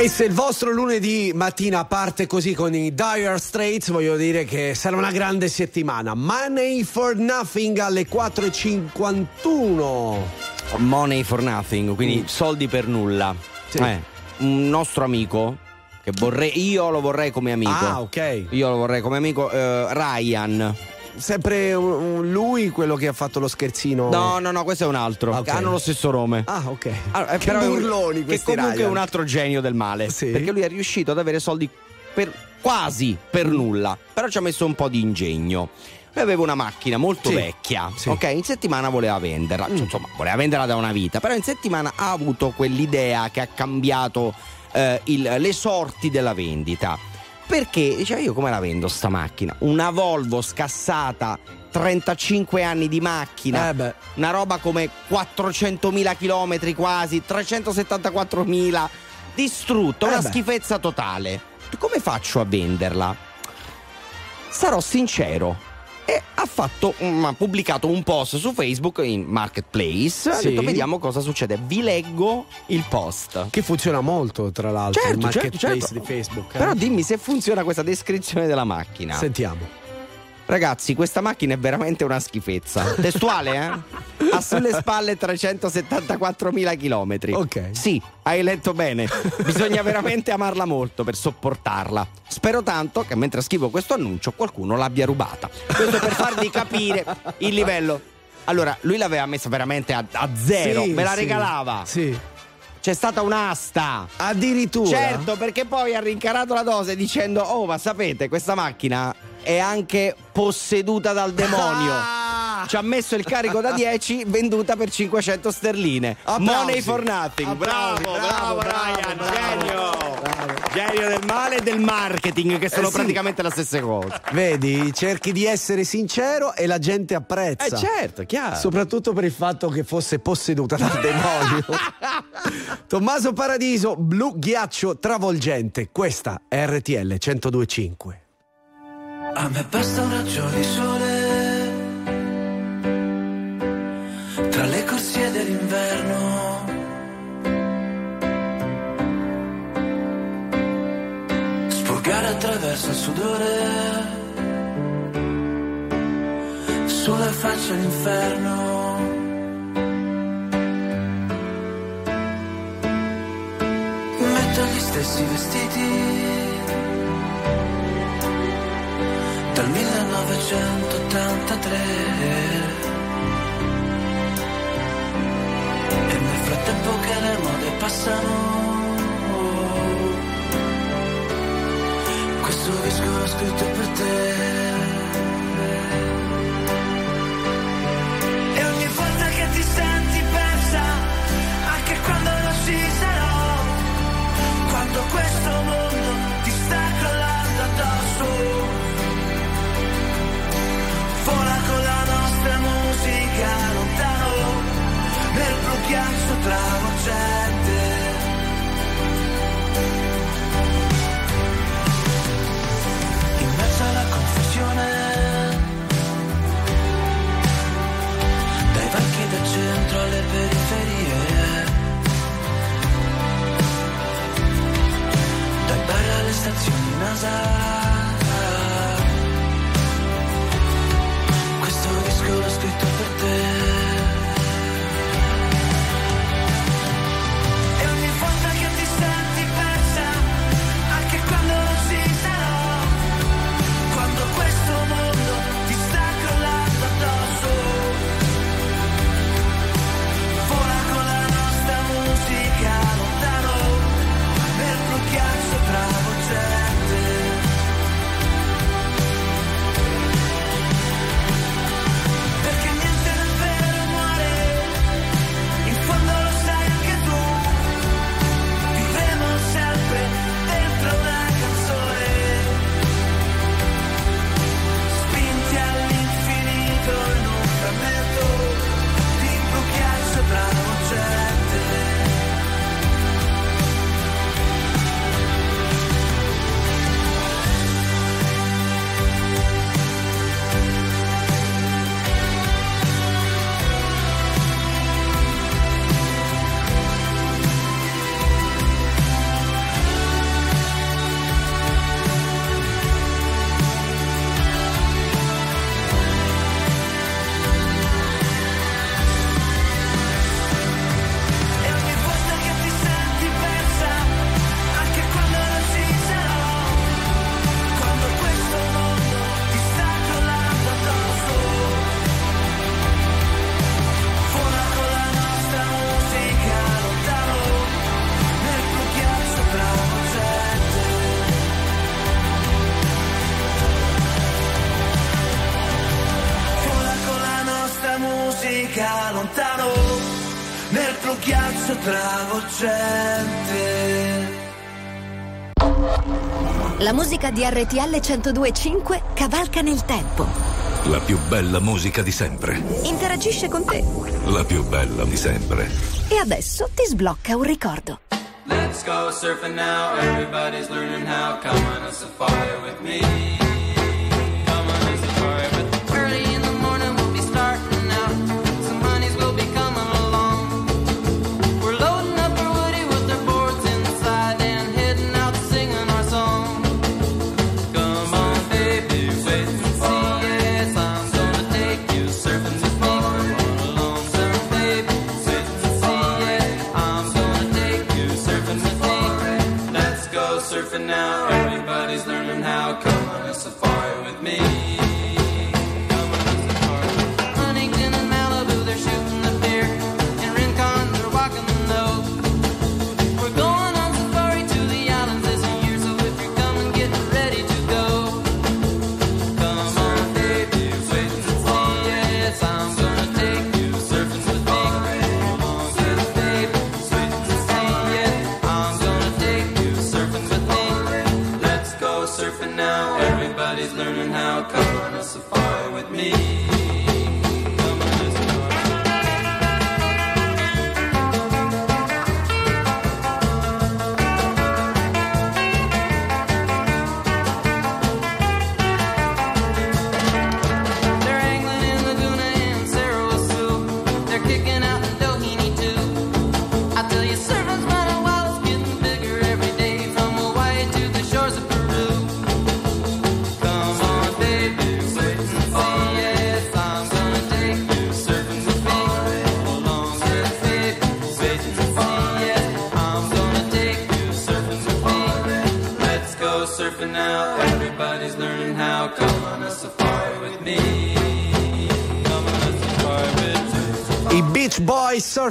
E se il vostro lunedì mattina parte così con i Dire Straits, voglio dire che sarà una grande settimana. Money for Nothing alle 4.51. Money for nothing, quindi Mm. soldi per nulla. Sì. Eh, un nostro amico che vorrei, io lo vorrei come amico. Ah, ok. Io lo vorrei come amico, eh, Ryan. Sempre lui quello che ha fatto lo scherzino. No, no, no, questo è un altro. Ah, ok. Hanno lo stesso nome. Ah, ok. Allora, eh, Che però è burloni Che questi comunque è Ryan. un altro genio del male. Sì. Perché lui è riuscito ad avere soldi per quasi per nulla. Però ci ha messo un po' di ingegno. Lui aveva una macchina molto Sì. vecchia, Sì. Mm. ok? In settimana voleva venderla, insomma, voleva venderla da una vita, però in settimana ha avuto quell'idea che ha cambiato eh, il- le sorti della vendita. Perché diceva io come la vendo sta macchina? Una Volvo scassata, 35 anni di macchina, Eh una roba come 400.000 km quasi, 374.000, distrutto, Eh una beh. schifezza totale. Come faccio a venderla? Sarò sincero. E ha, fatto, mm, ha pubblicato un post su Facebook in Marketplace. Ha Sì. detto: Vediamo cosa succede. Vi leggo il post. Che funziona molto, tra l'altro, Certo, il certo, marketplace certo. di Facebook. eh. Però dimmi se funziona questa descrizione della macchina. Sentiamo. Ragazzi, questa macchina è veramente una schifezza. Testuale, eh? Ha sulle spalle 374.000 chilometri. Ok. Sì, hai letto bene. Bisogna veramente amarla molto per sopportarla. Spero tanto che mentre scrivo questo annuncio qualcuno l'abbia rubata. Questo per farvi capire il livello. Allora, lui l'aveva messa veramente a, a zero, Sì, me la sì, regalava. Sì. C'è stata un'asta. Addirittura. Certo, perché poi ha rincarato la dose dicendo: Oh, ma sapete, questa macchina è anche posseduta dal demonio. Ah! Ci ha messo il carico da 10, venduta per 500 sterline. Applausi. Money for nothing. Applausi, bravo, bravo, bravo, Ryan. bravo, genio. bravo. Genio del male e del marketing, che sono Eh sì. praticamente la stessa cosa. Vedi, cerchi di essere sincero e la gente apprezza. Eh, certo, chiaro. Soprattutto per il fatto che fosse posseduta dal demonio. Tommaso Paradiso, blu ghiaccio travolgente. Questa è RTL 1025. A me basta un raggio di sole tra le corsie dell'inverno. Spurgare attraverso il sudore sulla faccia l'inferno. Metto gli stessi vestiti dal 1983 e nel frattempo che le mode passano questo disco l'ho scritto per te ghiaccio travolgente di RTL 102.5 cavalca nel tempo. La più bella musica di sempre. Interagisce con te. La più bella di sempre. E adesso ti sblocca un ricordo. Let's go surfing now, everybody's learning how. Come on a safari with me.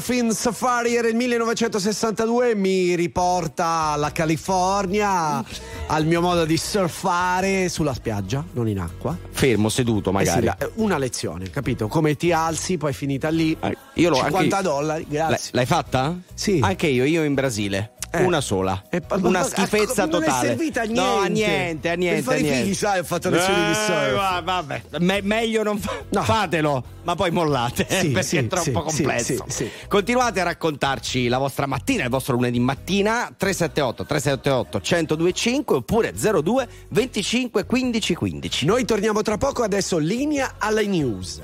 Dolphin Safari era il 1962 mi riporta alla California al mio modo di surfare sulla spiaggia, non in acqua. Fermo, seduto magari. Eh sì, eh, una lezione, capito? Come ti alzi, poi finita lì. Eh, io l'ho 50 anche... dollari, grazie. L'hai fatta? Sì. Anche io, io in Brasile. Eh. Una sola. Eh, una ecco, schifezza a, totale. Non è servita a niente. No, a niente, a niente. Per fare i figli, sai, ho fatto lezioni di eh, surf. Vabbè, Me- meglio non fa- no. fatelo, ma poi mollate sì, perché sì, è troppo sì, complesso. Continuate a raccontarci la vostra mattina, il vostro lunedì mattina 378 378 1025 oppure 02 25 15 15. Noi torniamo tra poco, adesso linea alle news.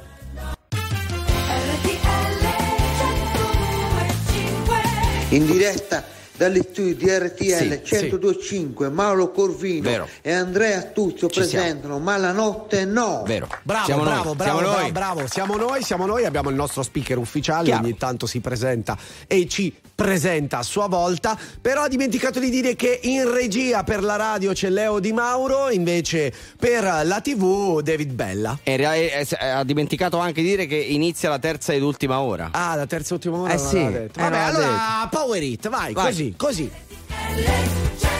In diretta dagli studi di RTL sì, 1025 sì. Mauro Corvino Vero. e Andrea Tuzio Ci presentano siamo. Ma la notte no. Vero. Bravo, siamo bravo, noi. bravo, siamo bravo, noi. bravo, siamo noi, siamo noi, abbiamo il nostro speaker ufficiale, Chiaro. ogni tanto si presenta e ci presenta a sua volta, però ha dimenticato di dire che in regia per la radio c'è Leo Di Mauro, invece per la TV David Bella. E ha dimenticato anche di dire che inizia la terza ed ultima ora. Ah, la terza e ultima ora. Eh sì. Vabbè, eh allora detto. Power It, vai, vai così così, così.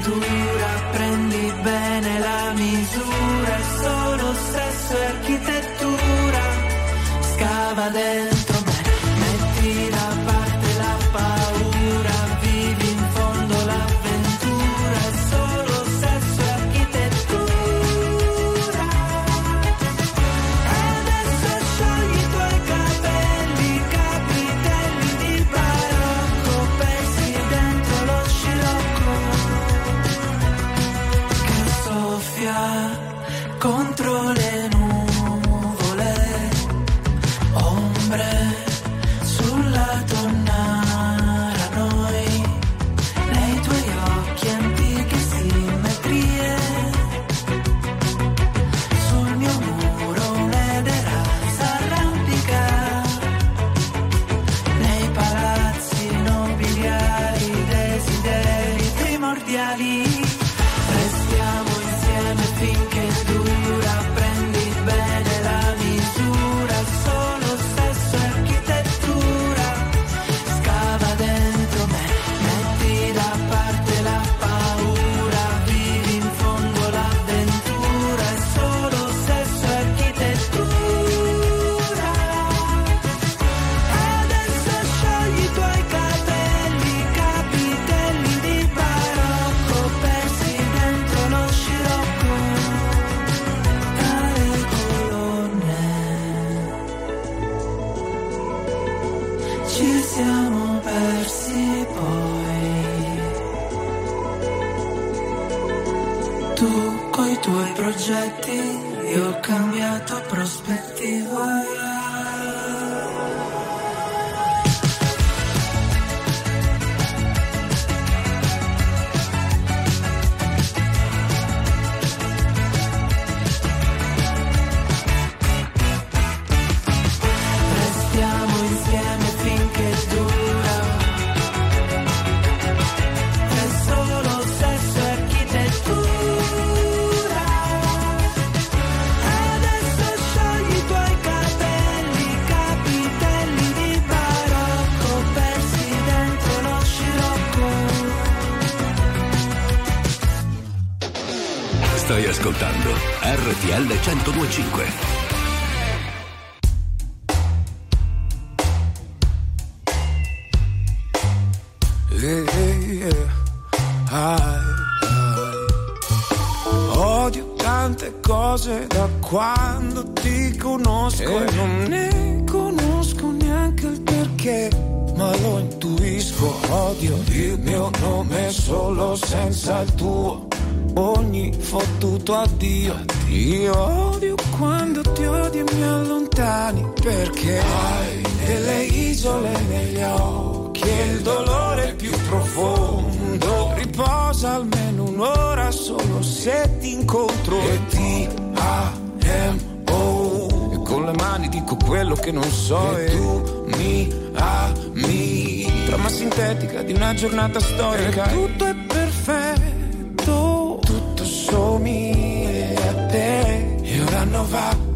tú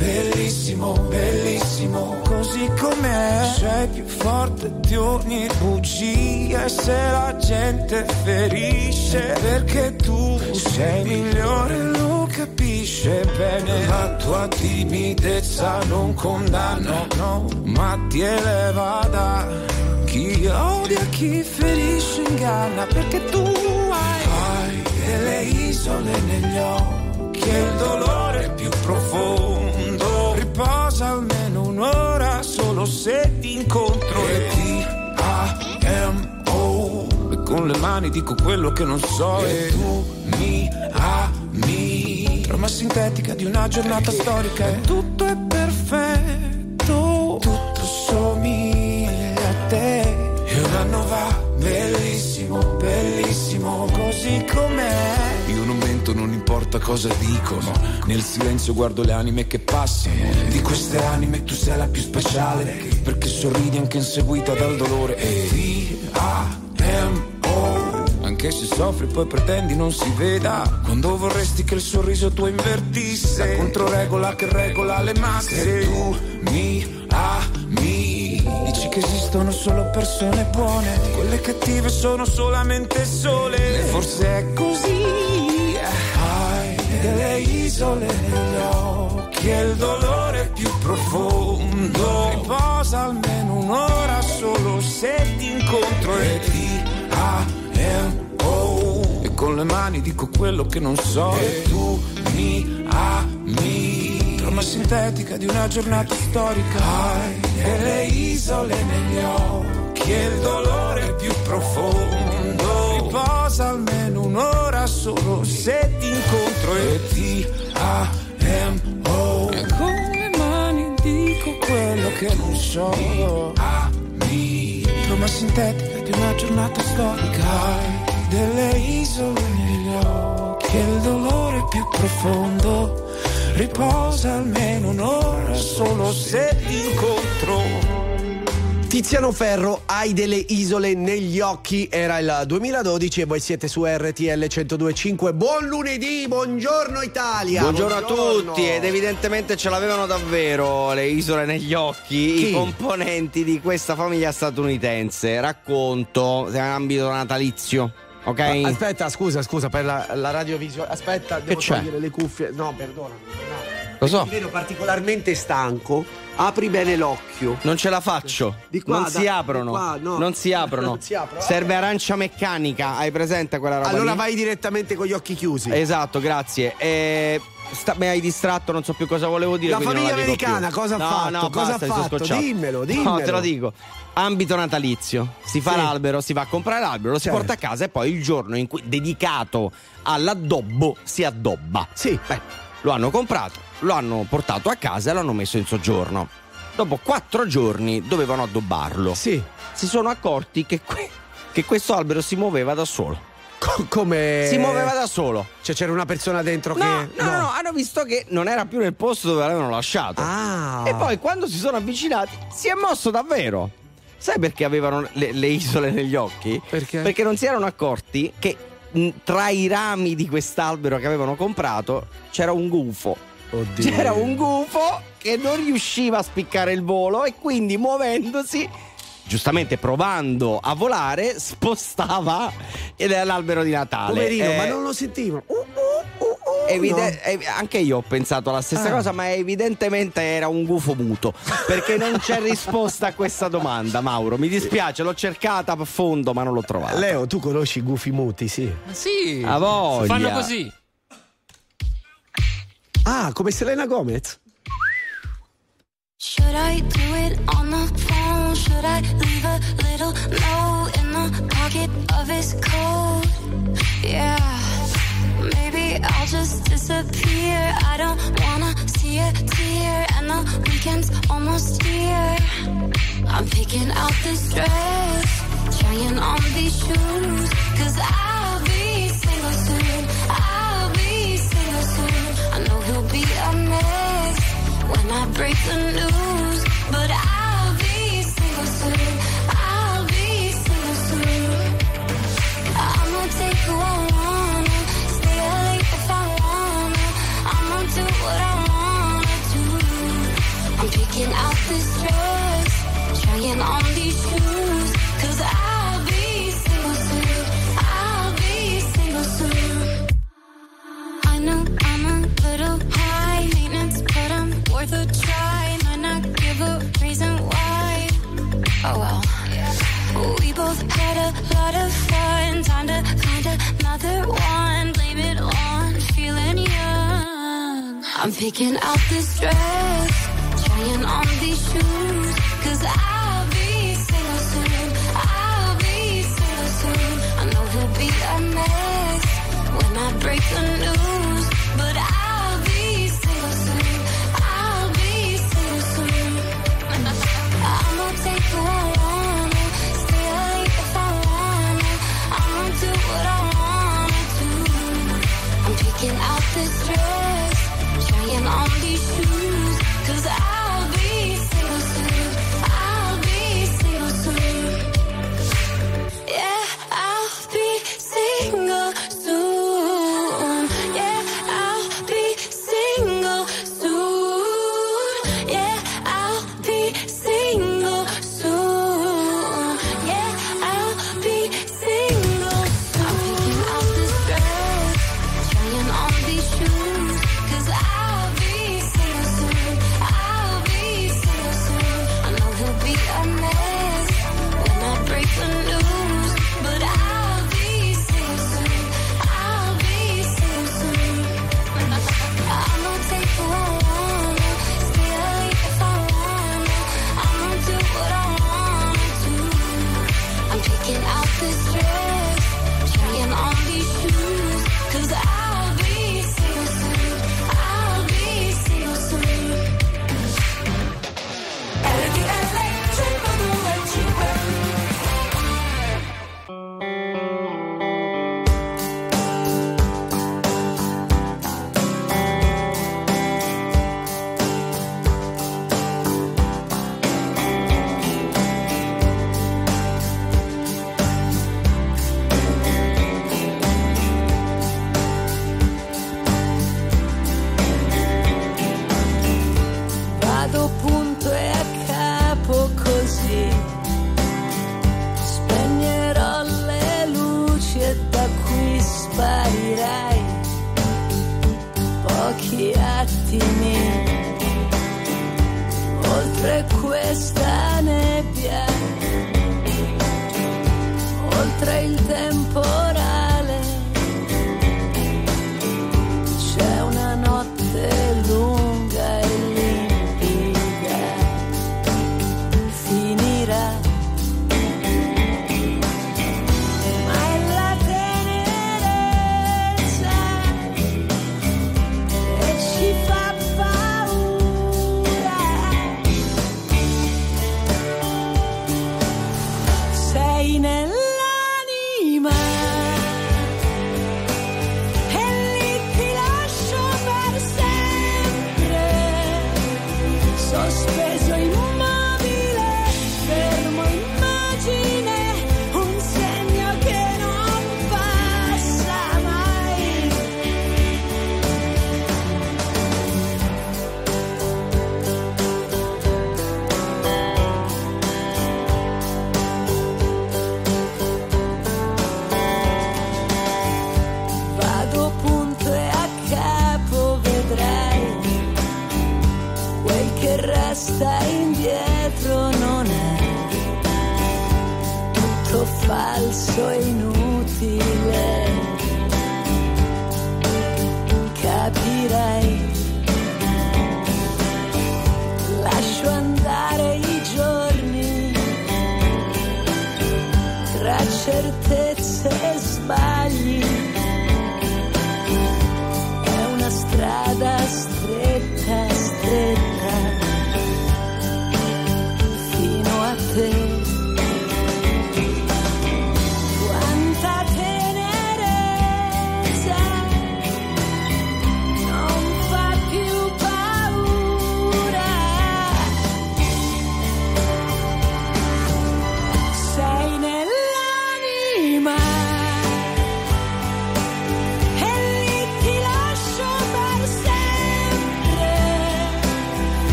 bellissimo, bellissimo, così com'è. Sei più forte di ogni bugia e se la gente ferisce perché tu sei migliore lo capisce bene. La tua timidezza non condanno, no, ma ti eleva da chi odia, chi ferisce, inganna perché tu hai, hai delle isole negli occhi e il dolore più profondo. Riposa almeno un'ora solo se ti incontro. E ti A-M-O e con le mani dico quello che non so. E tu mi ami trama sintetica di una giornata storica. e tutto è perfetto. Tutto somiglia a te. E un anno va bellissimo bellissimo così com'è io non importa cosa dicono. Nel silenzio guardo le anime che passano. Di queste anime tu sei la più speciale perché sorridi anche inseguita dal dolore. E T-A-M-O anche se soffri poi pretendi non si veda. Quando vorresti che il sorriso tuo invertisse. La controregola che regola le maschere Tu mi ami Dici che esistono solo persone buone. Quelle cattive sono solamente sole. E forse è così delle isole negli occhi E il dolore più profondo. Riposa almeno un'ora solo se ti incontro E ti A-M-O E con le mani dico quello che non so. E tu mi ami. Trama sintetica di una giornata storica. Hai delle isole negli occhi E il dolore più profondo Riposa almeno un'ora solo se ti incontro E ti A-M-O. E con le mani dico quello che non so? Trama sintetica di una giornata storica delle isole negli occhi E il dolore più profondo Riposa almeno un'ora solo se ti incontro Tiziano Ferro, hai delle isole negli occhi, era il 2012 e voi siete su RTL 1025. Buon lunedì, buongiorno Italia. Buongiorno, a tutti ed evidentemente ce l'avevano davvero le isole negli occhi Chi? i componenti di questa famiglia statunitense. Racconto, in ambito natalizio, ok? Aspetta, scusa, scusa, per la, la radiovisione. Aspetta, devo togliere le cuffie. No, perdona. no. Lo so. Ti vedo particolarmente stanco. Apri bene l'occhio. Non ce la faccio. Di qua, non da- si aprono. di qua, no. Non si aprono. Non si aprono. Serve arancia meccanica. Hai presente quella roba? Allora lì? vai direttamente con gli occhi chiusi. Esatto, grazie. Eh, sta- mi hai distratto, non so più cosa volevo dire. La famiglia più. americana cosa ha No, fatto? No, Cosa basta, ha fatto? scocciato. Dimmelo, No, dimmelo. te lo dico. Ambito natalizio. Si fa Sì. l'albero, si va a comprare l'albero, lo si Certo. porta a casa e poi il giorno in cui dedicato all'addobbo si addobba. Sì. Beh, lo hanno comprato, lo hanno portato a casa e l'hanno messo in soggiorno. Dopo quattro giorni dovevano addobbarlo. Sì. Si sono accorti che, que- che questo albero si muoveva da solo. Co- come. Si muoveva da solo. Cioè c'era una persona dentro No, che. no, no, no, hanno visto che non era più nel posto dove l'avevano lasciato. Ah. E poi quando si sono avvicinati si è mosso davvero. Sai perché avevano le, le isole negli occhi? Perché? Perché non si erano accorti che mh, tra i rami di quest'albero che avevano comprato c'era un gufo. Oddio. C'era un gufo che non riusciva a spiccare il volo e quindi muovendosi, giustamente provando a volare, spostava l'albero di Natale. Poverino, Eh, ma non lo sentivano. Uh, Evide- eh, anche io ho pensato alla stessa Ah. cosa, ma evidentemente era un gufo muto. Perché non c'è risposta a questa domanda, Mauro. Mi dispiace, l'ho cercata a fondo, ma non l'ho trovata. Leo, tu conosci i gufi muti, sì. Sì. A voglia. Fanno così. Ah, come Selena Gomez? Should I do it on the phone? Should I leave a little note in the pocket of his coat? Yeah, maybe I'll just disappear. I don't wanna see a tear, and the weekend's almost here. I'm picking out this dress, trying on these shoes, cause I'll be single soon. I'll when I break the news, but I'll be single soon. I'll be single soon. I'ma take who I wanna, stay late if I wanna. I'ma do what I wanna do. I'm picking out this dress, trying on these shoes.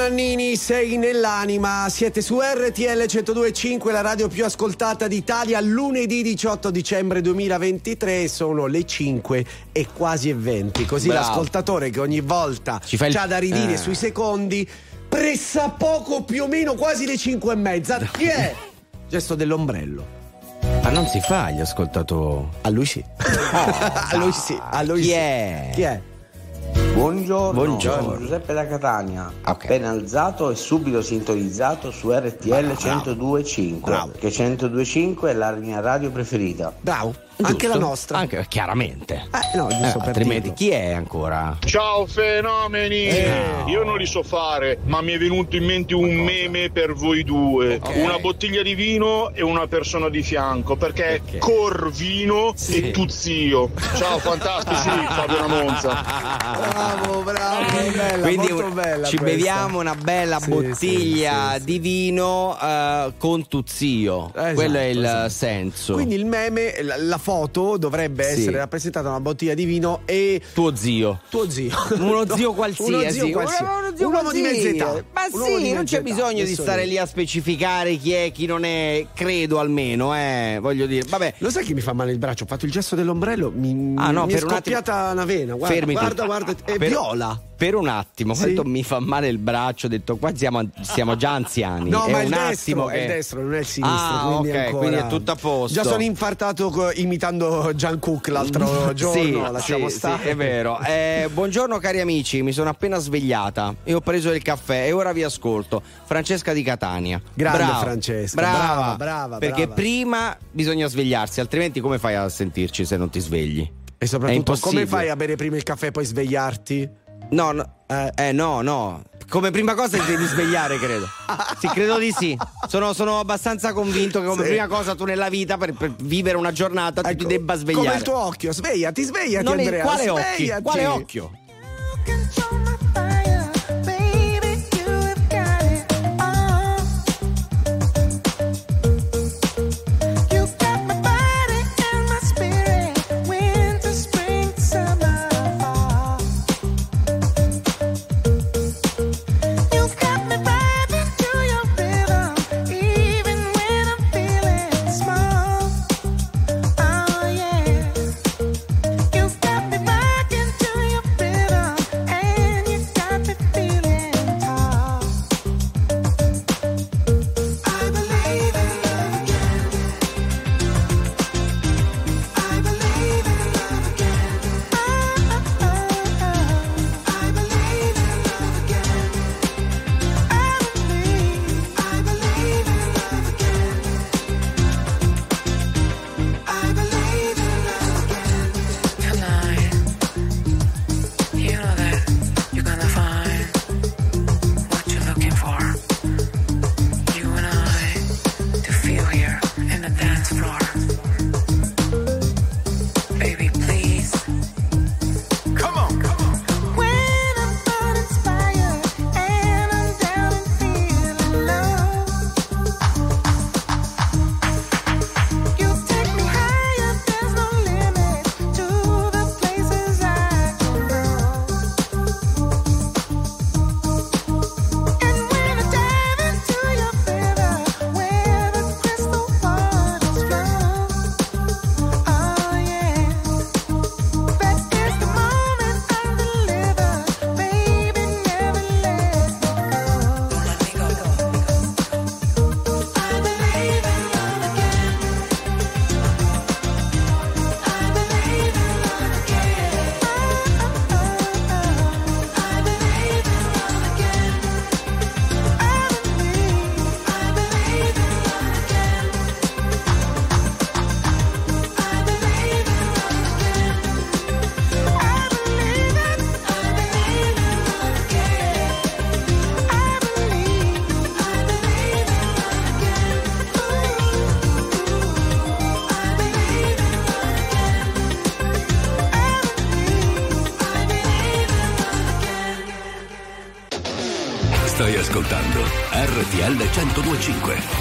Nannini, sei nell'anima, siete su RTL 102.5, la radio più ascoltata d'Italia, lunedì 18 dicembre 2023, sono le 5 e quasi e 20, così Bravo. l'ascoltatore che ogni volta Ci fa il- c'ha da ridire Eh. sui secondi, pressa poco più o meno quasi le 5 e mezza, chi è? Gesto dell'ombrello. Ma non si fa gli ascoltatori. A lui sì. a lui sì, a lui Chi sì. è? Chi è? Buongiorno, Buongiorno. sono Giuseppe da Catania, appena alzato e subito sintonizzato su RTL 102.5, che 102.5 è la mia radio preferita. Bravo, anche la Giusto? nostra. Anche, chiaramente. Eh, no, giusto per altrimenti dirlo. chi è ancora? Ciao fenomeni! Eh. Io non li so fare, ma mi è venuto in mente un meme per voi due. Una bottiglia di vino e una persona di fianco, perché è Corvino e tu zio. Ciao fantastici, Fabio Monza. Bravo, bravo, bella, Quindi bella ci questa. beviamo una bella Sì, bottiglia sì, sì, di vino eh, con tu zio. Esatto, Quello è il senso. Quindi il meme, la, la foto dovrebbe essere rappresentata una bottiglia di vino e tuo zio. tuo zio. Uno No, zio qualsiasi. Uno zio qualsiasi. Uno- uno zio Un uomo di mezza età. Ma Un sì, non c'è bisogno di stare lì. a specificare chi è, chi non è, credo almeno, eh, voglio dire. Vabbè. Lo sai che mi fa male il braccio? Ho fatto il gesto dell'ombrello, mi, Ah, no, mi è un attimo- scoppiata una vena. Guarda, Fermi tu. guarda, guarda, è Per- viola. Per un attimo, Sì. quanto mi fa male il braccio, ho detto qua siamo, siamo già anziani. No, è ma un il attimo destro, che... è il destro, non è il sinistro. Ah, quindi, ok, ancora- quindi è tutto a posto. Già sono infartato imitando Gian Cook l'altro giorno. Sì, lasciamo sì, stare. sì, è vero. Eh, buongiorno cari amici, mi sono appena svegliata e ho preso il caffè e ora vi ascolto. Francesca di Catania. Grande Brava, Francesca, Brava, brava, brava, Perché brava. prima bisogna svegliarsi, altrimenti come fai a sentirci se non ti svegli? E È soprattutto, impossibile. come fai a bere prima il caffè e poi svegliarti? No, no, eh, no, no. Come prima cosa ti devi svegliare, credo. Sì, credo di sì. Sono, sono abbastanza convinto che come Sì. prima cosa tu nella vita, per, per vivere una giornata, tu ti debba svegliare. Come il tuo occhio, svegliati, svegliati, Non Andrea. quale occhio? svegliati. Quale occhio? 1025.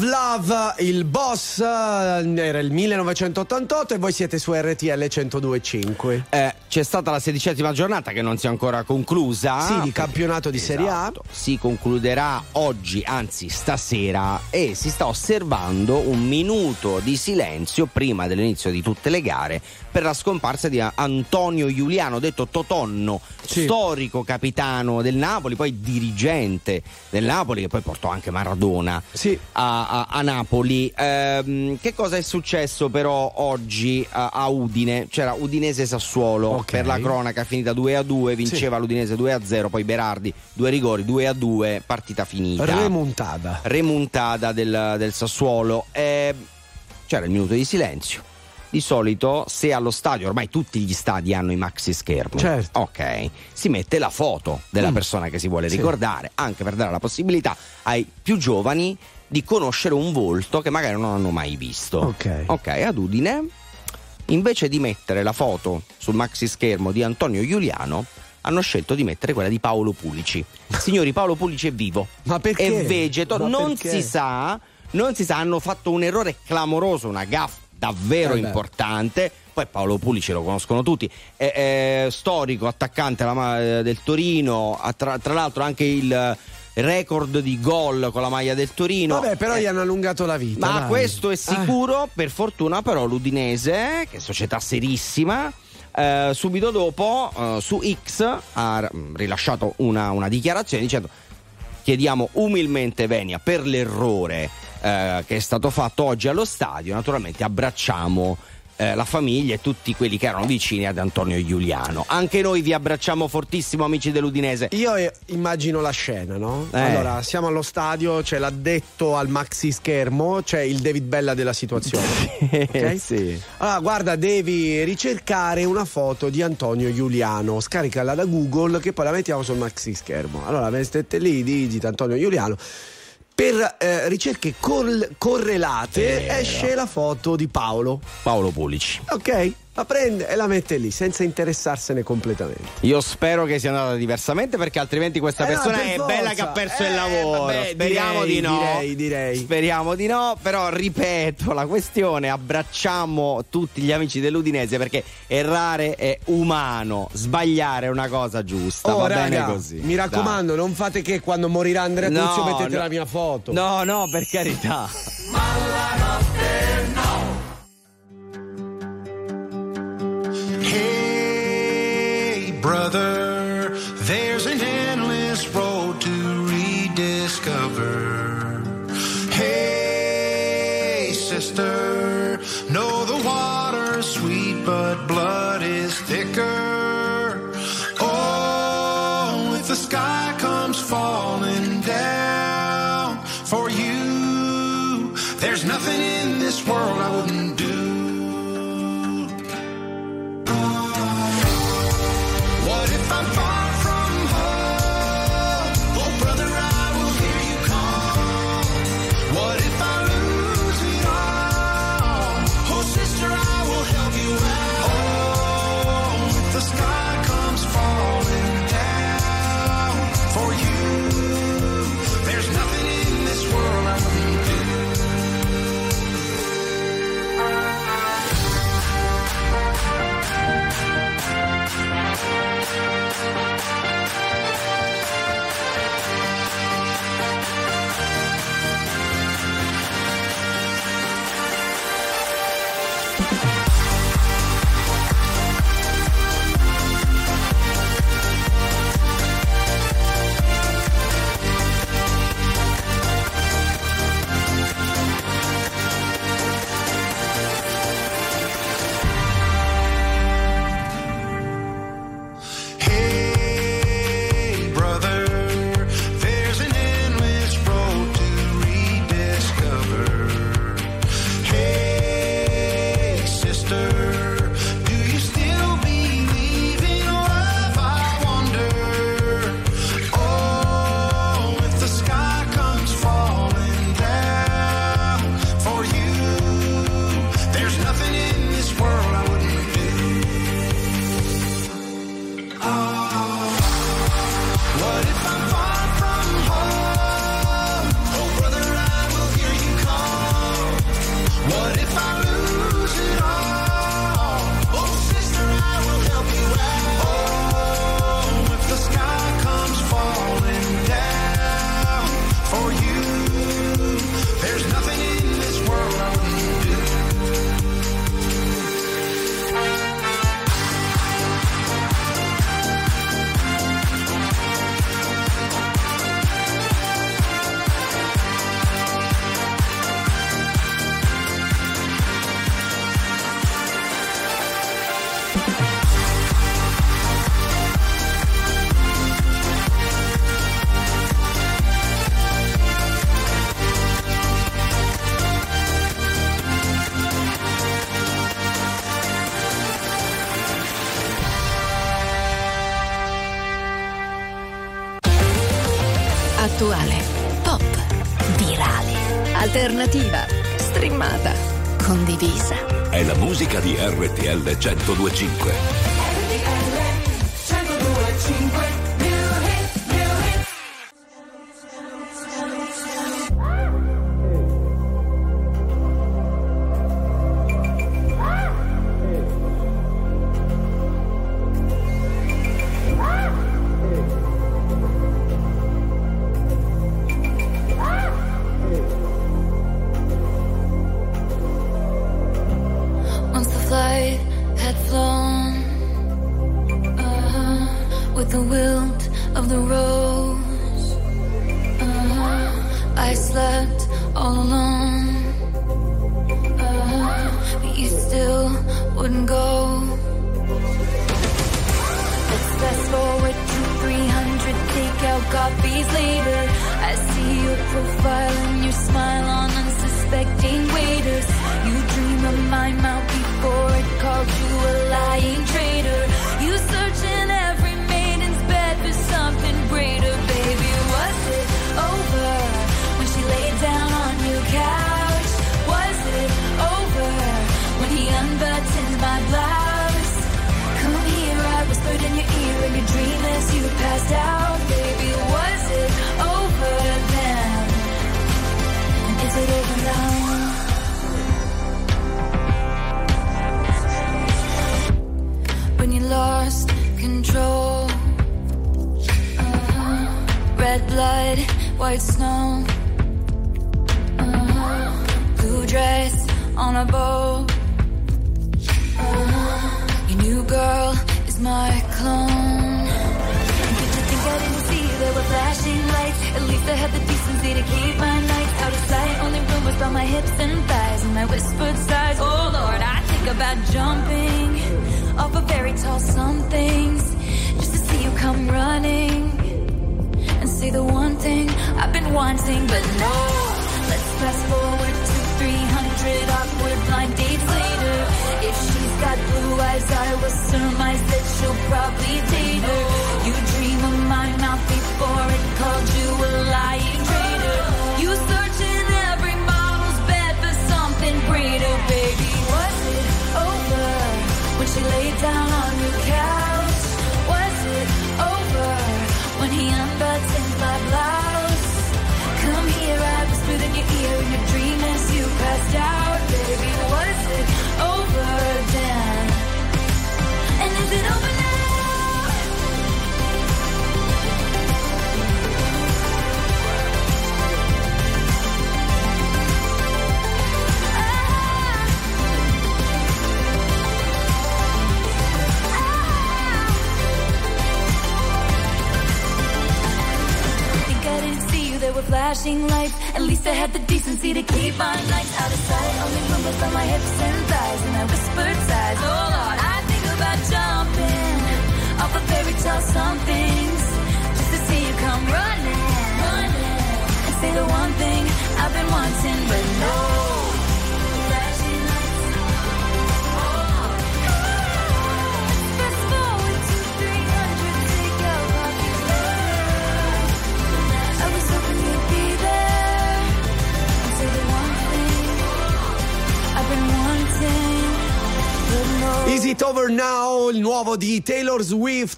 Of Love, il boss eh, era il 1988 e voi siete su RTL 102.5. Eh, c'è stata la sedicesima giornata che non si è ancora conclusa. Sì, di campionato di Serie A. Si concluderà oggi, anzi stasera, e si sta osservando un minuto di silenzio prima dell'inizio di tutte le gare per la scomparsa di Antonio Giuliano, detto Totonno, storico capitano del Napoli, poi dirigente del Napoli, che poi portò anche Maradona a, a- a Napoli. Ehm, che cosa è successo però oggi a, a Udine? C'era Udinese Sassuolo, per la cronaca finita 2 a 2, vinceva l'Udinese 2 a 0, poi Berardi due rigori 2 a 2, partita finita. Remontata. Remontata del, del Sassuolo. Eh, c'era il minuto di silenzio. Di solito, se allo stadio, ormai tutti gli stadi hanno i maxi schermi. Certo. Ok, si mette la foto della Mm. persona che si vuole Sì. ricordare, anche per dare la possibilità ai più giovani di conoscere un volto che magari non hanno mai visto. Ok. Ok, ad Udine, invece di mettere la foto sul maxi schermo di Antonio Giuliano, hanno scelto di mettere quella di Paolo Pulici. Signori, Paolo Pulici è vivo. Ma perché? È vegeto, Ma non perché? si sa, non si sa, hanno fatto un errore clamoroso, una gaffa davvero Eh importante. Poi Paolo Pulici lo conoscono tutti, è, è storico attaccante alla eh, del Torino, tra, tra l'altro anche il record di gol con la maglia del Torino. Vabbè, però gli hanno allungato la vita. Ma dai. questo è Eh. sicuro, per fortuna però l'Udinese, che è società serissima, eh, subito dopo eh, su X ha mm, rilasciato una, una dichiarazione dicendo chiediamo umilmente venia per l'errore eh, che è stato fatto oggi allo stadio, naturalmente abbracciamo eh, la famiglia e tutti quelli che erano vicini ad Antonio Giuliano. Anche noi vi abbracciamo fortissimo amici dell'Udinese. Io eh, immagino la scena, no? Eh. Allora, siamo allo stadio, c'è l'addetto al maxi schermo, c'è il David Bella della situazione. ok? sì. Allora, guarda, devi ricercare una foto di Antonio Giuliano, scaricala da Google che poi la mettiamo sul maxi schermo. Allora, mettete lì, digita Antonio Giuliano. Per eh, ricerche col- correlate Vero. esce la foto di Paolo. Paolo Pulici. Ok? La prende e la mette lì senza interessarsene completamente. Io spero che sia andata diversamente perché altrimenti questa Eh no, persona per è forza. bella che ha perso il Eh, lavoro. vabbè, Speriamo direi, di no. direi, direi. Speriamo di no, però ripeto la questione, abbracciamo tutti gli amici dell'Udinese perché errare è umano, sbagliare è una cosa giusta, Oh, va raga, bene così. Mi raccomando, non fate che quando morirà Andrea No, mettete no. la mia foto. No, no, per carità. Hey, brother, there's an endless road to rediscover. Hey, sister, RTL 1025.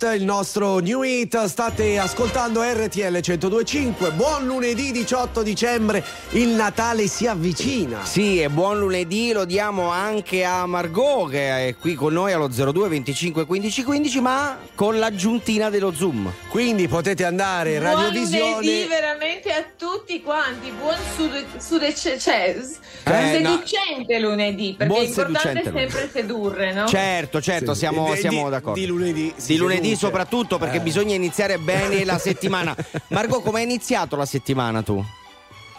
Swift, il nostro new hit. State ascoltando RTL 1025. Buon lunedì 18 dicembre. Il Natale si avvicina. Sì, e buon lunedì lo diamo anche a Margot che è qui con noi allo 02 25 15 15, ma con l'aggiuntina dello Zoom. Quindi potete andare in Buon radiovisione. lunedì veramente a tutti quanti, buon sude, sude, cioè, Eh, no. seducente lunedì, perché Buon è importante seducente lunedì. sempre sedurre, no? Certo, certo, Sì. siamo, Di- siamo di- d'accordo. di lunedì Di lunedì seduce. soprattutto perché Eh. bisogna iniziare bene la settimana. Margot, come hai iniziato la settimana tu?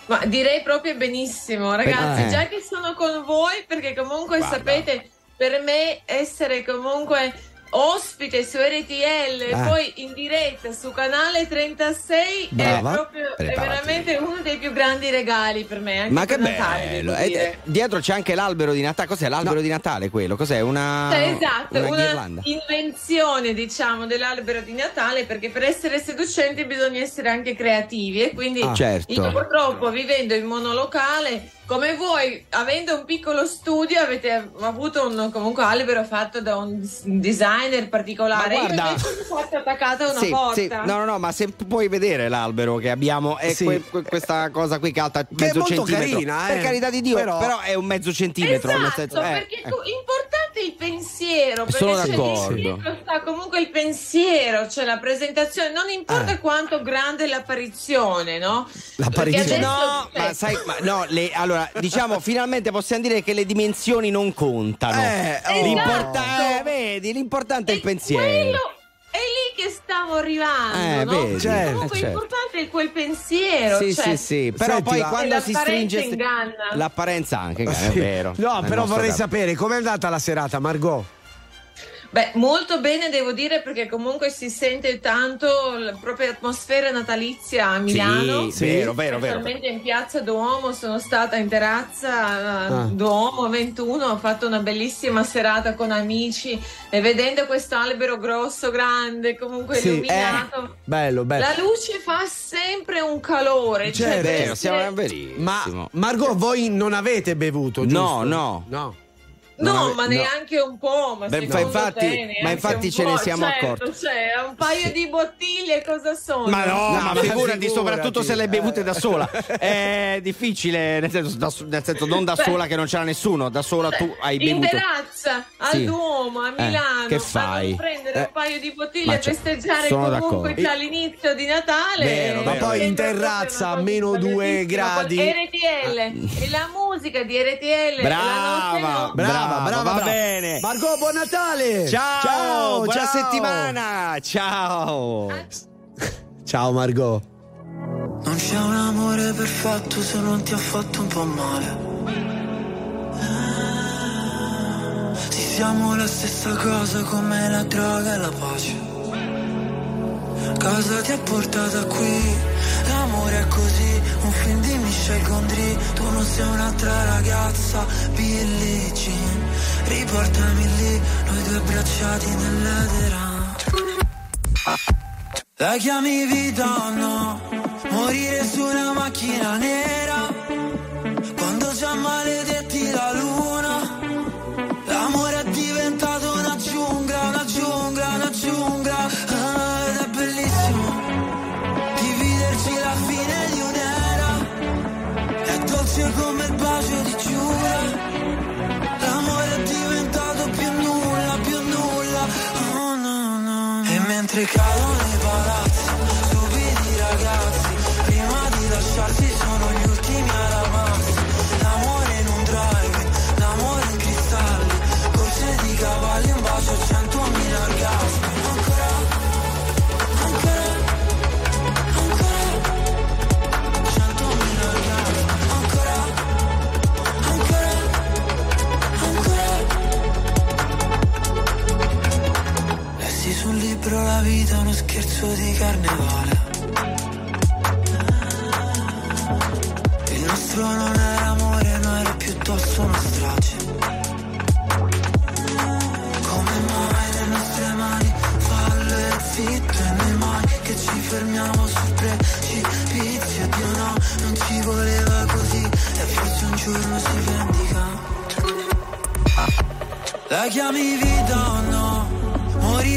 Ma direi proprio benissimo, ragazzi, Eh. già che sono con voi, perché comunque Guarda. sapete, per me essere comunque ospite su RTL e Ah. poi in diretta su canale 36 Brava. è proprio è veramente uno dei più grandi regali per me. Anche Ma che per Natale, bello! devo E- dire. e dietro c'è anche l'albero di Natale. Cos'è l'albero di Natale quello? Cos'è? Una, Cioè, esatto, una una, invenzione diciamo dell'albero di Natale perché per essere seducenti bisogna essere anche creativi e quindi Ah, certo. io purtroppo vivendo in monolocale come voi avendo un piccolo studio avete avuto un comunque albero fatto da un designer particolare Ma guarda- io invece sono fatto attaccata a una Sì, porta sì. No, no, no, ma se puoi vedere l'albero che abbiamo, è Sì. que- que- questa cosa qui che è alta Che è mezzo molto centimetro. carina, eh. Per carità di Dio, Però- però, è un mezzo centimetro. Esatto, nel senso, eh, perché eh. co- importante è il pensiero, perché Sono c'è d'accordo. sta comunque il pensiero, cioè la presentazione, non importa Eh. quanto grande l'apparizione, no? L'apparizione. No, cioè, ma sai, ma no, le- allora diciamo finalmente possiamo dire che le dimensioni non contano. Eh, oh. L'importa- eh, vedi, l'importante è il pensiero. quello è lì che sta stavo arrivando, Eh, no? vedi, certo, comunque certo. l'importante è quel pensiero. Sì, cioè, sì, sì, però Senti, poi ma- quando si stringe inganna. l'apparenza anche, è Sì. vero. No, però vorrei caso. sapere com'è andata la serata, Margot. Beh, molto bene devo dire perché comunque si sente tanto la propria atmosfera natalizia a Milano. Sì, vero, vero, vero. Specialmente in piazza Duomo sono stata in terrazza Ah. Duomo 21, ho fatto una bellissima serata con amici e vedendo questo albero grosso, grande, comunque Sì, illuminato. eh, bello, bello. La luce fa sempre un calore. Cioè, cioè, vero, siamo verissimo. Ma Margot, voi non avete bevuto, giusto? no. No. No, Non ave- ma no. neanche un po', ma Beh, secondo infatti- te ma infatti ce ne siamo certo, accorti. Cioè, un paio di bottiglie cosa sono? Ma no, No, ma ma figurati, figurati. soprattutto se le hai bevute da sola. È difficile, nel senso, da- nel senso, non da Beh. sola che non c'era nessuno, da sola tu hai in bevuto. terrazza al Sì. Duomo a Eh, Milano che a fai? non prendere Eh, un paio di bottiglie c'è- festeggiare sono comunque d'accordo. già all'inizio di Natale Vero, eh, Ma poi in terrazza a meno due gradi. RTL e la musica di RTL Brava, no. Brava, brava, va brava. bene. Margot, buon Natale! Ciao, ciao, buona ciao. settimana. Ciao. Ciao Margot. Non c'è un amore perfetto se non ti ha fatto un po' male. Sì, siamo la stessa cosa come la droga e la pace. Cosa ti ha portato qui? L'amore è così, un film di Michel Gondry. Tu non sei un'altra ragazza, Billie Jean. Riportami lì, noi due abbracciati nell'edera. La chiami vita o no? Morire su una macchina nera. Quando già maledetti la luna. L'amore è diventato una giungla, una giungla, una giungla. Ed è bellissimo Dividerci la fine di un'era. È dolce come il bacio di Giura mentre cadono i palazzi Libro la vita è uno scherzo di carnevale. Il nostro non era amore, no era piuttosto una strage. Come mai le nostre mani fallo e zitto E noi mai che ci fermiamo sul precipizio Dio no, non ci voleva così E forse un giorno si vendica. La chiami vita o no?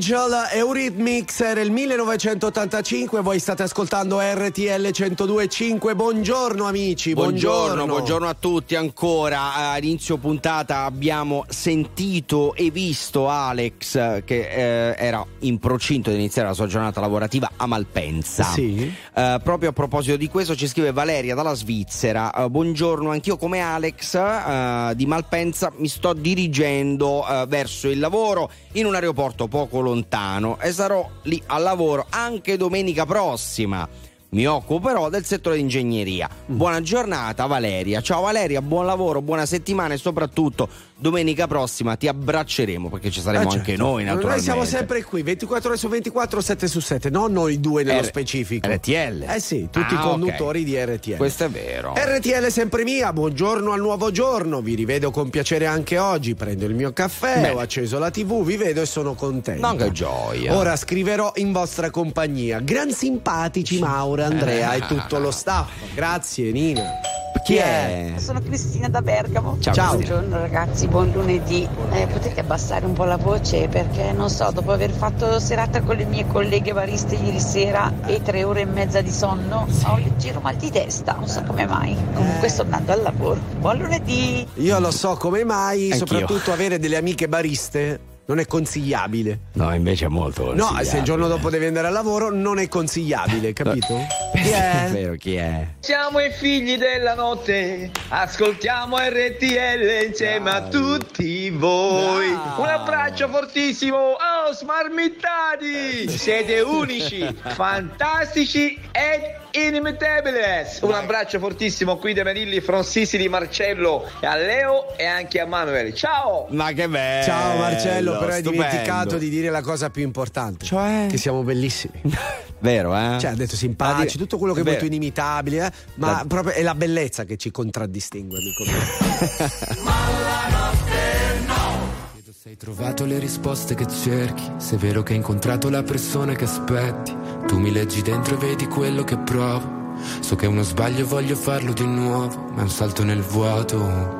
Angel, Eurythmics era il 1985, voi state ascoltando RTL 102.5, buongiorno amici, Buongiorno, buongiorno. buongiorno a tutti ancora. A inizio puntata abbiamo sentito e visto Alex che eh, era in procinto di iniziare la sua giornata lavorativa a Malpensa. Sì. Eh, proprio a proposito di questo ci scrive Valeria dalla Svizzera. Eh, buongiorno, anch'io come Alex eh, di Malpensa mi sto dirigendo eh, verso il lavoro in un aeroporto poco lontano e sarò lì al lavoro anche domenica prossima. Mi occupo però del settore di ingegneria. Mm. Buona giornata Valeria. Ciao Valeria, buon lavoro, buona settimana e soprattutto domenica prossima ti abbracceremo perché ci saremo Eh, anche certo. noi naturalmente. Noi siamo sempre qui, 24 ore su 24, 7 su 7, non noi due nello R- specifico. RTL. Eh sì, tutti Ah, i conduttori di RTL. Questo è vero. RTL sempre mia, buongiorno al nuovo giorno, vi rivedo con piacere anche oggi, prendo il mio caffè, Bene. ho acceso la tv, vi vedo e sono contento. Ma che gioia. Ora scriverò in vostra compagnia. Gran simpatici Maura, Andrea e tutto lo staff. Grazie Nina. Chi è? Sono Cristina da Bergamo. Ciao, Ciao. Buongiorno ragazzi, buon lunedì. Eh, potete abbassare un po' la voce perché non so, dopo aver fatto serata con le mie colleghe bariste ieri sera e tre ore e mezza di sonno, ho un leggero mal di testa, non so come mai. Comunque sto andando al lavoro. Buon lunedì! Io lo so come mai, Anch'io. soprattutto avere delle amiche bariste non è consigliabile. No, invece è molto No, se il giorno dopo devi andare al lavoro non è consigliabile, capito? Chi È è? vero, chi è? Siamo i figli della notte, ascoltiamo RTL insieme a tutti voi. Un abbraccio fortissimo, oh smarmittati! Siete unici, fantastici ed inimitabili. Un abbraccio fortissimo qui da Manilli, from Sicily, Marcello, e a Leo e anche a Manuel. Ciao! Ma che bello! Ciao Marcello, però hai stupendo. dimenticato di dire la cosa più importante. Cioè? Che siamo bellissimi. Vero, eh? Cioè, ha detto simpatici, tutto quello che vuoi tu inimitabili, eh? ma La- proprio è la bellezza che ci contraddistingue, amico mio. Se hai trovato le risposte che cerchi, se è vero che hai incontrato la persona che aspetti, tu mi leggi dentro e vedi quello che provo. So che è uno sbaglio e voglio farlo di nuovo, ma è un salto nel vuoto.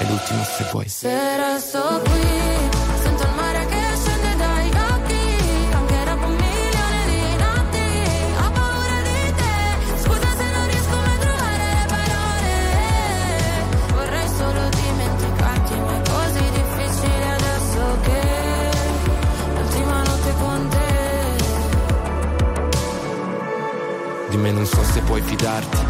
è l'ultimo se vuoi. Se resto qui, sento il mare che scende dai occhi, anche dopo un milione di notti, ho paura di te, scusa se non riesco mai a trovare le parole, vorrei solo dimenticarti, ma è così difficile adesso che l'ultima notte con te. Di me non so se puoi fidarti.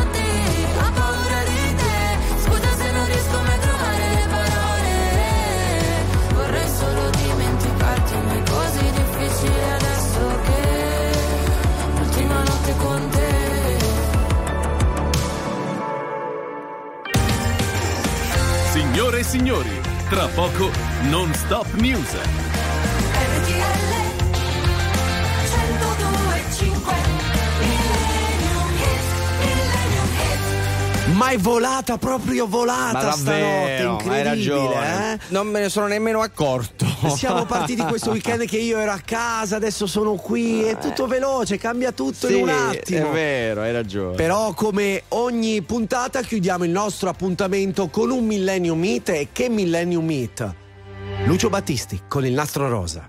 Signore e signori, tra poco non stop news. Ma è volata proprio volata Ma stanotte, davvero, hai incredibile, ragione. eh? Non me ne sono nemmeno accorto. Siamo partiti questo weekend che io ero a casa, adesso sono qui, è tutto veloce, cambia tutto Sì, in un attimo. È vero, hai ragione. Però come ogni puntata chiudiamo il nostro appuntamento con un Millennium Meet e che Millennium Meet? Lucio Battisti con il nastro rosa.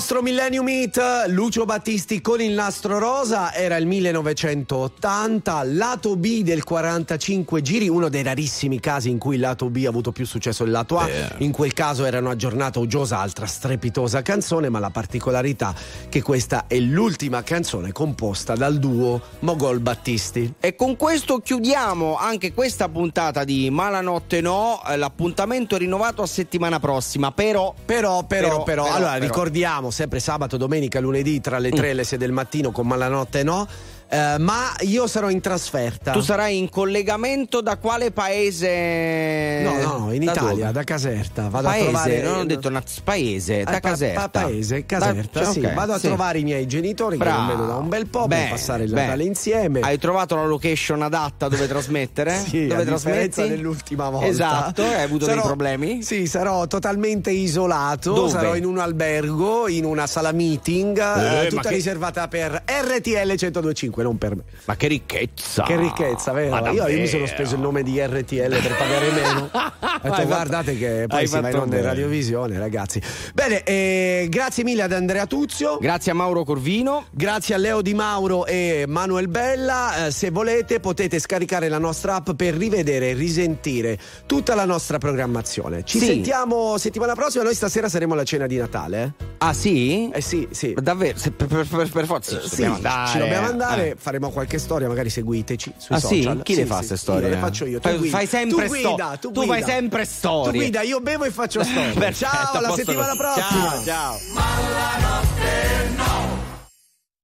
Ross nostro Millennium Meet, Lucio Battisti con il nastro rosa, era il 1980, lato B del 45 giri, uno dei rarissimi casi in cui il lato B ha avuto più successo del lato A. In quel caso era una giornata uggiosa, altra strepitosa canzone, ma la particolarità che questa è l'ultima canzone composta dal duo Mogol Battisti. E con questo chiudiamo anche questa puntata di Malanotte No. L'appuntamento è rinnovato a settimana prossima, però. Però, però, però, allora però. ricordiamo sempre sabato, domenica, lunedì tra le 3 e le 6 del mattino con Malanotte no. Eh, ma io sarò in trasferta. Tu sarai in collegamento da quale paese? No, no, no, in Da Italia, dove? da Caserta. Vado paese, a trovare. non ho detto naz- paese, da Eh, pa- Caserta. pa- paese, Caserta, Da- sì. ok, Vado a sì. trovare i miei genitori che non vedo da un bel po' Bene, per passare il. Natale insieme. Hai trovato la location adatta dove trasmettere? Sì, dove trasmetti? dell'ultima volta. Esatto, hai avuto Sarò- dei problemi? Sì, sarò totalmente isolato. Dove? Sarò in un albergo, in una sala meeting, eh, Eh, tutta che- riservata per RTL 1025. 102.5, non per me. Ma che ricchezza! Che ricchezza, vero? Io, io mi sono speso il nome di RTL per pagare meno. Ho detto, guardate che poi si va in onda in radiovisione, ragazzi. Bene, eh, grazie mille ad Andrea Tuzio. Grazie a Mauro Corvino. Grazie a Leo Di Mauro e Manuel Bella. Eh, se volete potete scaricare la nostra app per rivedere e risentire tutta la nostra programmazione. Ci Sì. sentiamo settimana prossima. Noi stasera saremo alla cena di Natale. eh? Ah sì? Eh sì, sì. Davvero? Per, per- per- per forza Eh, ci sì, dobbiamo andare. ci dobbiamo andare, Eh. Faremo qualche storia, magari seguiteci sui Ah sì? social. Chi le fa queste storie? Io le faccio io. Tu Fai- guida. fai sempre tu guida, tu, tu guida. fai sempre storie. Tu guida, io bevo e faccio storie. Perfetto, ciao, alla settimana prossima. Ciao, ciao.